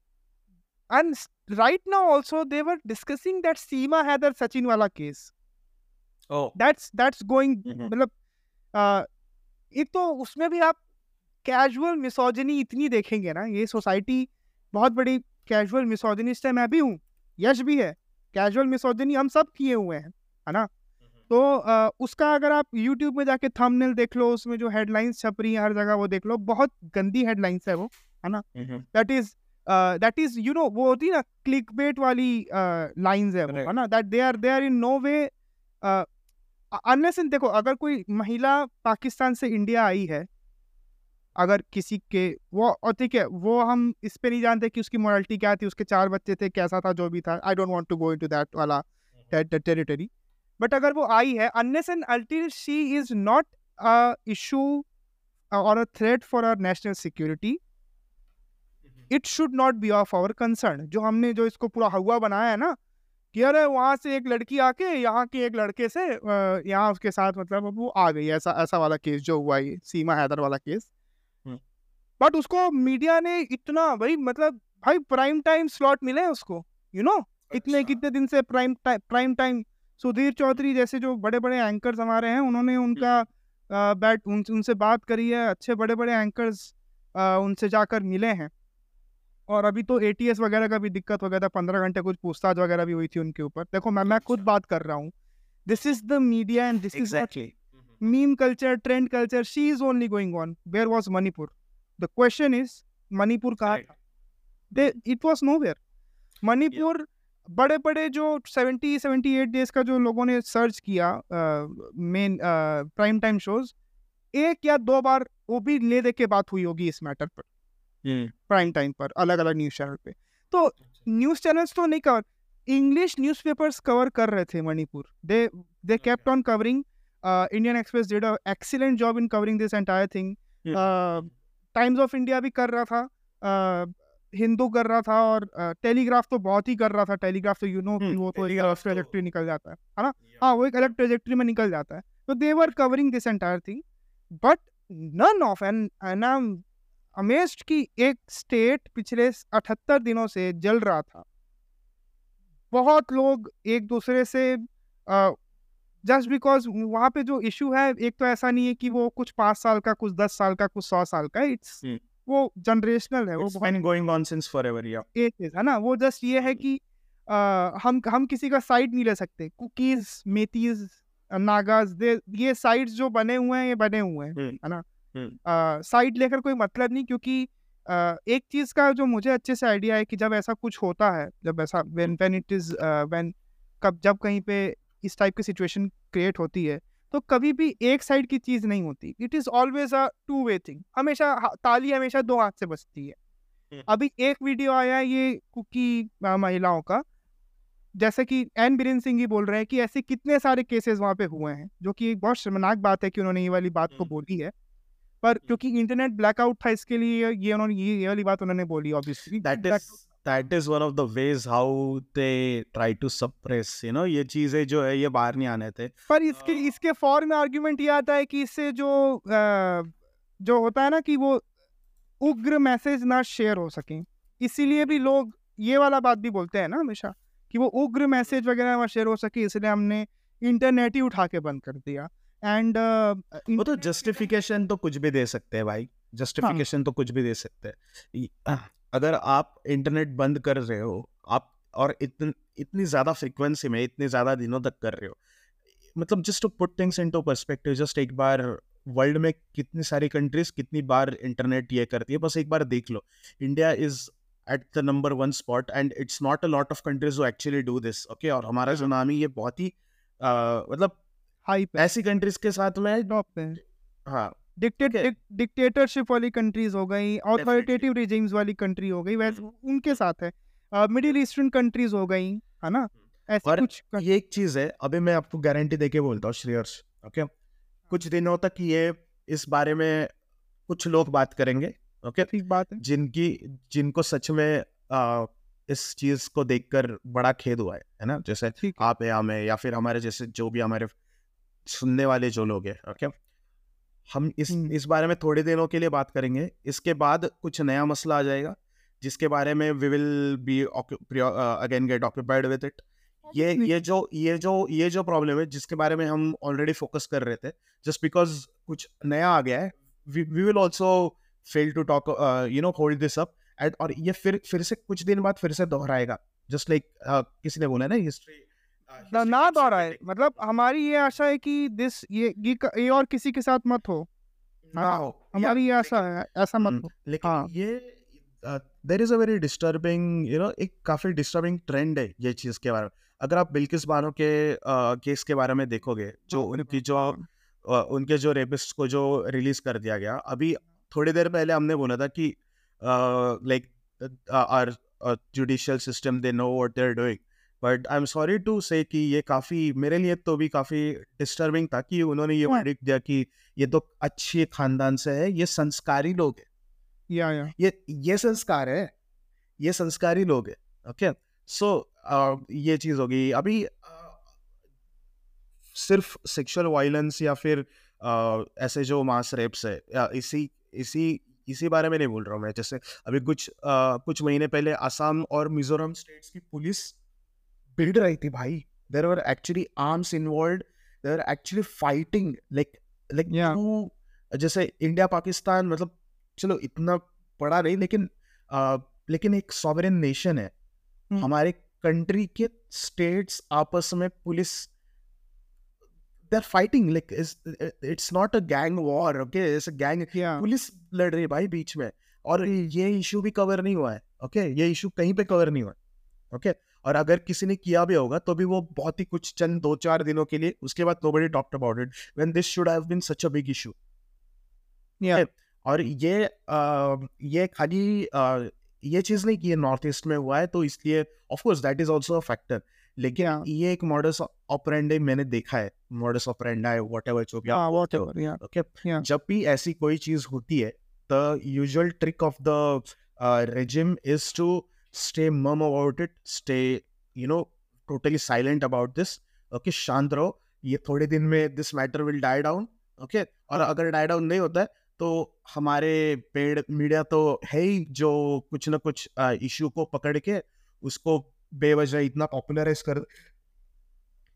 and right now also they were discussing that Seema Haider Sachin वाला केस दैट्स दैट्स गोइंग। मतलब एक तो उसमें भी आप कैजुअल मिसोजनी इतनी देखेंगे ना ये सोसाइटी बहुत बड़ी कैजुअल मिसोजनिस्ट है मैं भी हूँ यश भी है। कैजुअल मिसोजनी हम सब किए हुए हैं है ना? तो अ, उसका अगर आप यूट्यूब में जाके थंबनेल देख लो उसमें जो हेडलाइंस छप रही हैं हर जगह वो देख लो बहुत गंदी हेडलाइंस है वो है ना? That is that is you know वो होती है ना क्लिक बेट वाली लाइंस है वो है ना? That they are they are in no way unless in देखो अगर कोई महिला पाकिस्तान से इंडिया आई है अगर किसी के वो और ठीक है वो हम इस पे नहीं जानते कि उसकी मोरालिटी क्या थी उसके चार बच्चे थे कैसा था जो भी था I don't want to go into that वाला टेरिटरी बट अगर वो आई है unless and until she is not a issue or a threat for our national security it should not be of our concern जो हमने जो इसको पूरा हवा बनाया है ना कि अरे वहाँ से एक लड़की आके यहाँ के एक लड़के से यहाँ उसके साथ मतलब वो आ गई ऐसा ऐसा वाला केस जो हुआ ये सीमा हैदर वाला केस हम्म। बट उसको मीडिया ने इतना भाई मतलब भाई प्राइम टाइम स्लॉट मिले उसको यू you नो इतने अच्छा। इतने कितने दिन से prime time prime time Sudhir Chaudhary जैसे जो बड़े बड़े एंकर्स हमारे हैं उन्होंने उनका अ, बैठ उन, उनसे बात करी है अच्छे बड़े बड़े एंकर्स उनसे जाकर मिले हैं और अभी तो एटीएस वगैरह का भी दिक्कत हो गया था पंद्रह घंटे कुछ पूछताछ वगैरह भी हुई थी उनके ऊपर देखो मैं मैं खुद अच्छा। बात कर रहा हूँ this is the media and this is meme culture, trend culture, she is only going on. Where was Manipur? The question is, Manipur कहाँ. था they it was nowhere Manipur बड़े बड़े जो 70 78 डेज़ का जो लोगों ने सर्च किया मेन प्राइम टाइम शोज़ एक या दो बार वो भी ले दे के बात हुई होगी इस मैटर पर। प्राइम टाइम पर अलग अलग न्यूज़ चैनल पे। तो न्यूज़ चैनल्स तो नहीं कवर इंग्लिश न्यूज़पेपर्स कवर कर रहे थे Manipur. They they kept on covering Indian Express did a excellent job in covering this entire thing Times of India भी कर रहा था। हिंदू कर रहा था और टेलीग्राफ तो बहुत ही कर रहा था। टेलीग्राफ तो यू नो वो तो एक अलग ट्रेजेक्ट्री निकल जाता है है ना? हाँ वो एक अलग ट्रेजेक्ट्री में निकल जाता है। तो they were covering this entire thing but none of and I am amazed कि एक स्टेट पिछले अठहत्तर दिनों से जल रहा था। बहुत लोग एक दूसरे से जस्ट बिकॉज़ वहाँ पे जो इशू है एक तो ऐसा नहीं है कि वो कुछ पाँच साल का कुछ दस साल का कुछ सौ साल का इट्स वो जनरेशनल है वो been going on since forever yeah. It is है ना? वो जस्ट ये है कि आ, हम हम किसी का साइड नहीं ले सकते। कुकीज मेथीज नागाज दे ये साइड्स जो बने हुए हैं ये बने हुए हैं है ना? साइड लेकर कोई मतलब नहीं क्योंकि आ, एक चीज़ का जो मुझे अच्छे से आइडिया है कि जब ऐसा कुछ होता है जब ऐसा when when it is when कब जब कहीं पे इस टाइप की सिचुएशन क्रिएट होती है तो कभी भी एक साइड की चीज़ नहीं होती। It is always a two way thing हमेशा ताली हमेशा दो हाथ से बजती है। अभी एक वीडियो आया ये कुकी महिलाओं का। जैसे कि एन बीरेन सिंह ही बोल रहे हैं कि ऐसे कितने सारे केसेस वहाँ पे हुए हैं जो कि एक बहुत शर्मनाक बात है कि उन्होंने ये वाली बात को। बोली है। पर। क्योंकि इंटरनेट ब्लैकआउट था इसके लिए ये उन्होंने ये, ये वाली बात उन्होंने बोली obviously that is one of the ways how they try to suppress you know ये चीज़ें जो है ये बाहर नहीं आने थे। पर इसके uh, इसके फॉर में आर्गुमेंट ये आता है कि इससे जो आ, जो होता है ना कि वो उग्र मैसेज ना शेयर हो सके। इसीलिए भी लोग ये वाला बात भी बोलते हैं ना हमेशा कि वो उग्र मैसेज वगैरह वहाँ शेयर हो सके इसलिए हमने इंटरनेट ही उठा के बंद कर दिया। एंड uh, वो तो जस्टिफिकेशन तो कुछ भी दे सकते हैं भाई। जस्टिफिकेशन हाँ. तो कुछ भी दे सकते हैं। अगर आप इंटरनेट बंद कर रहे हो आप और इतन इतनी ज़्यादा फ्रिक्वेंसी में इतने ज़्यादा दिनों तक कर रहे हो मतलब just to put things in to perspective just एक बार वर्ल्ड में कितनी सारी कंट्रीज़ कितनी बार इंटरनेट ये करती है बस एक बार देख लो। India is at the number one spot and it's not a lot of countries जो एक्चुअली डू दिस ओके? और हमारा जो नाम है ये बहुत ही uh, मतलब हाई ऐसी कंट्रीज़ के साथ में टॉप पे हाँ डिक्टेटरशिप वाली कंट्रीज़ हो गई ऑथोरिटेटिव रिजीम्स वाली कंट्री हो गई वैसे hmm. उनके साथ है। मिडिल ईस्टर्न कंट्रीज़ हो गई है ना? hmm. ऐसे कुछ ये एक चीज़ है अभी मैं आपको गारंटी देके बोलता हूँ श्रेयर्स ओके कुछ दिनों तक ये इस बारे में कुछ लोग बात करेंगे ओके ठीक बात है। जिनकी जिनको सच में आ, इस चीज़ को देखकर बड़ा खेद हुआ है है ना? जैसे आप या मैं या फिर हमारे जैसे जो भी हमारे सुनने वाले जो लोग हैं ओके हम इस इस बारे में थोड़े दिनों के लिए बात करेंगे। इसके बाद कुछ नया मसला आ जाएगा जिसके बारे में we will be again get occupied with it ये ये जो ये जो ये जो प्रॉब्लम है जिसके बारे में हम ऑलरेडी फोकस कर रहे थे जस्ट बिकॉज़ कुछ नया आ गया है we will also fail to talk you know hold this up and और ये फिर फिर से कुछ दिन बाद फिर से दोहराएगा। जस्ट लाइक like, uh, किसी ने बोला ना हिस्ट्री ना, ना दोहराए मतलब हमारी ये आशा है कि दिस ये ये और किसी के साथ मत हो। ना हाँ, हो। हमारी ये आशा है ऐसा मत हम्म, हो। लेकिन हाँ. ये there is a very disturbing you know एक काफ़ी डिस्टर्बिंग ट्रेंड है ये चीज़ के बारे में। अगर आप बिल्किस बानो के केस के बारे में देखोगे जो हाँ, उनकी जो उनके जो रेपिस्ट को जो रिलीज़ कर दिया गया अभी थोड़ी देर पहले हमने बोला था कि like our judicial system they know what they are doing but I am sorry to say कि ये काफ़ी मेरे लिए तो भी काफ़ी डिस्टर्बिंग था कि उन्होंने ये प्रिडिक्ट दिया कि ये तो अच्छे खानदान से है ये संस्कारी लोग है। या या। ये ये संस्कार है ये संस्कारी लोग है ओके सो ये चीज़ होगी अभी सिर्फ़ सेक्सुअल वायलेंस या फिर ऐसे जो मास रेप्स है इसी इसी इसी बारे में नहीं बोल रहा हूँ मैं। जैसे अभी कुछ कुछ महीने पहले असम और मिजोरम स्टेट्स की पुलिस भिड़ रही थी भाई। There are actually arms involve there are actually fighting like like जैसे इंडिया पाकिस्तान मतलब चलो इतना बड़ा नहीं लेकिन आ, लेकिन एक सॉवरेन नेशन है। hmm. हमारे कंट्री के स्टेट्स आपस में police they are fighting like it's not a gang war okay gang police लड़ रही है भाई बीच में। और ये इशू भी कवर नहीं हुआ है ओके ये इशू कहीं पे कवर नहीं हुआ ओके और अगर किसी ने किया भी होगा तो भी वो बहुत ही कुछ चंद दो चार दिनों के लिए उसके बाद nobody talked about it when this should have been such a big issue और ये आ, ये खाली आ, ये चीज़ नहीं कि ये नॉर्थ ईस्ट में हुआ है तो इसलिए of course that is also a factor लेकिन Yeah. ये एक मॉडस ऑपरेंडे मैंने देखा है मॉडस ऑपरेंडा व्हाटएवर जो भी आप हाँ बोलते हो, ओके जब भी ऐसी कोई चीज़ होती है the usual trick of the regime is to stay mum about it stay you know totally silent about this okay शांत रहो। ये थोड़े दिन में this matter will die down okay और अगर डाई डाउन नहीं होता है तो हमारे पेड़ मीडिया तो है ही जो कुछ ना कुछ इशू को पकड़ के उसको बेवजह इतना पॉपुलराइज कर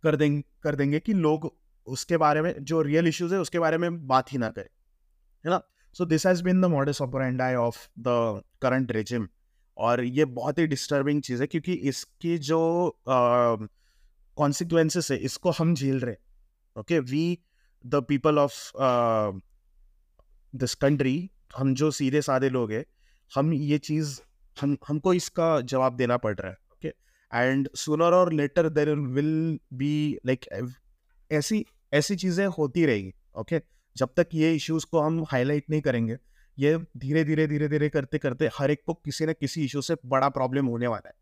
कर देंगे कर देंगे कि लोग उसके बारे में, जो रियल इश्यूज़ है, उसके बारे में बात ही ना करें। है ना? So this has been the modus operandi of the current regime और ये बहुत ही डिस्टर्बिंग चीज़ है क्योंकि इसकी जो कॉन्सिक्वेंसेस है, इसको हम झेल रहे हैं। Okay we the people of this country हम जो सीधे साधे लोग हैं, हम ये चीज़, हम, हमको इसका जवाब देना पड़ रहा है। Okay and sooner or later there will be like ऐसी ऐसी चीज़ें होती रहेगी। Okay okay? जब तक ये इश्यूज़ को हम हाईलाइट नहीं करेंगे ये धीरे धीरे धीरे धीरे करते करते हर एक को किसी न किसी इशू से बड़ा प्रॉब्लम होने वाला है।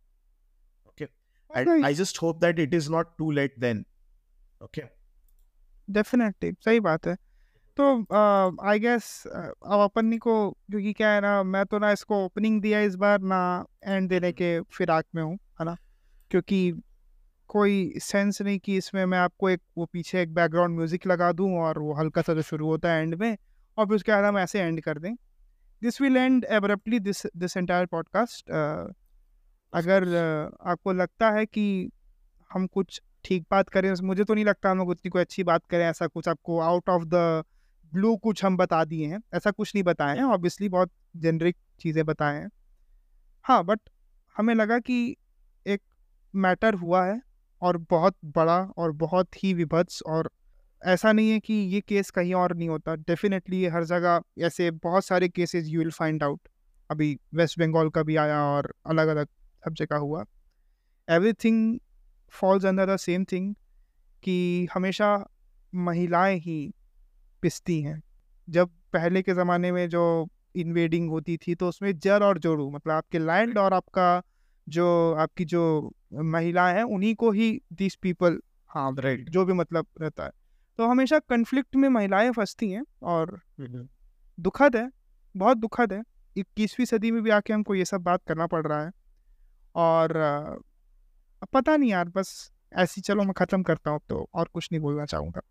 Okay and I just hope that it is not too late then okay definitely सही बात है। तो आई गेस अब अपन को क्योंकि क्या है ना मैं तो ना इसको ओपनिंग दिया इस बार ना एंड देने के फिराक में हूँ है ना? क्योंकि कोई सेंस नहीं कि इसमें मैं आपको एक वो पीछे एक बैकग्राउंड म्यूज़िक लगा दूँ और वो हल्का सा जो शुरू होता है एंड में और फिर उसके बाद हम ऐसे एंड कर दें। This will end abruptly this this entire podcast अगर uh, आपको लगता है कि हम कुछ ठीक बात करें मुझे तो नहीं लगता हम लोग उतनी कोई अच्छी बात करें ऐसा कुछ आपको आउट ऑफ़ द ब्लू कुछ हम बता दिए हैं। ऐसा कुछ नहीं बताए हैं ऑब्वियसली बहुत जेनरिक चीज़ें बताए हैं। हाँ बट हमें लगा कि एक मैटर हुआ है और बहुत बड़ा और बहुत ही विभत्स और ऐसा नहीं है कि ये केस कहीं और नहीं होता। डेफिनेटली ये हर जगह ऐसे बहुत सारे cases you will find out अभी वेस्ट बंगाल का भी आया और अलग अलग सब जगह हुआ। Everything falls under the same thing कि हमेशा महिलाएँ ही पिसती हैं। जब पहले के ज़माने में जो इन्वेडिंग होती थी तो उसमें जर और जोड़ू मतलब आपके लैंड और आपका जो आपकी जो महिलाएँ हैं उन्हीं को ही दिस पीपल हाँ राइट जो भी मतलब रहता है। तो हमेशा कन्फ्लिक्ट में महिलाएँ फंसती हैं और दुखद है बहुत दुखद है। इक्कीसवीं सदी में भी आके हमको ये सब बात करना पड़ रहा है और पता नहीं यार बस ऐसी चलो मैं ख़त्म करता हूँ तो और कुछ नहीं बोलना चाहूँगा।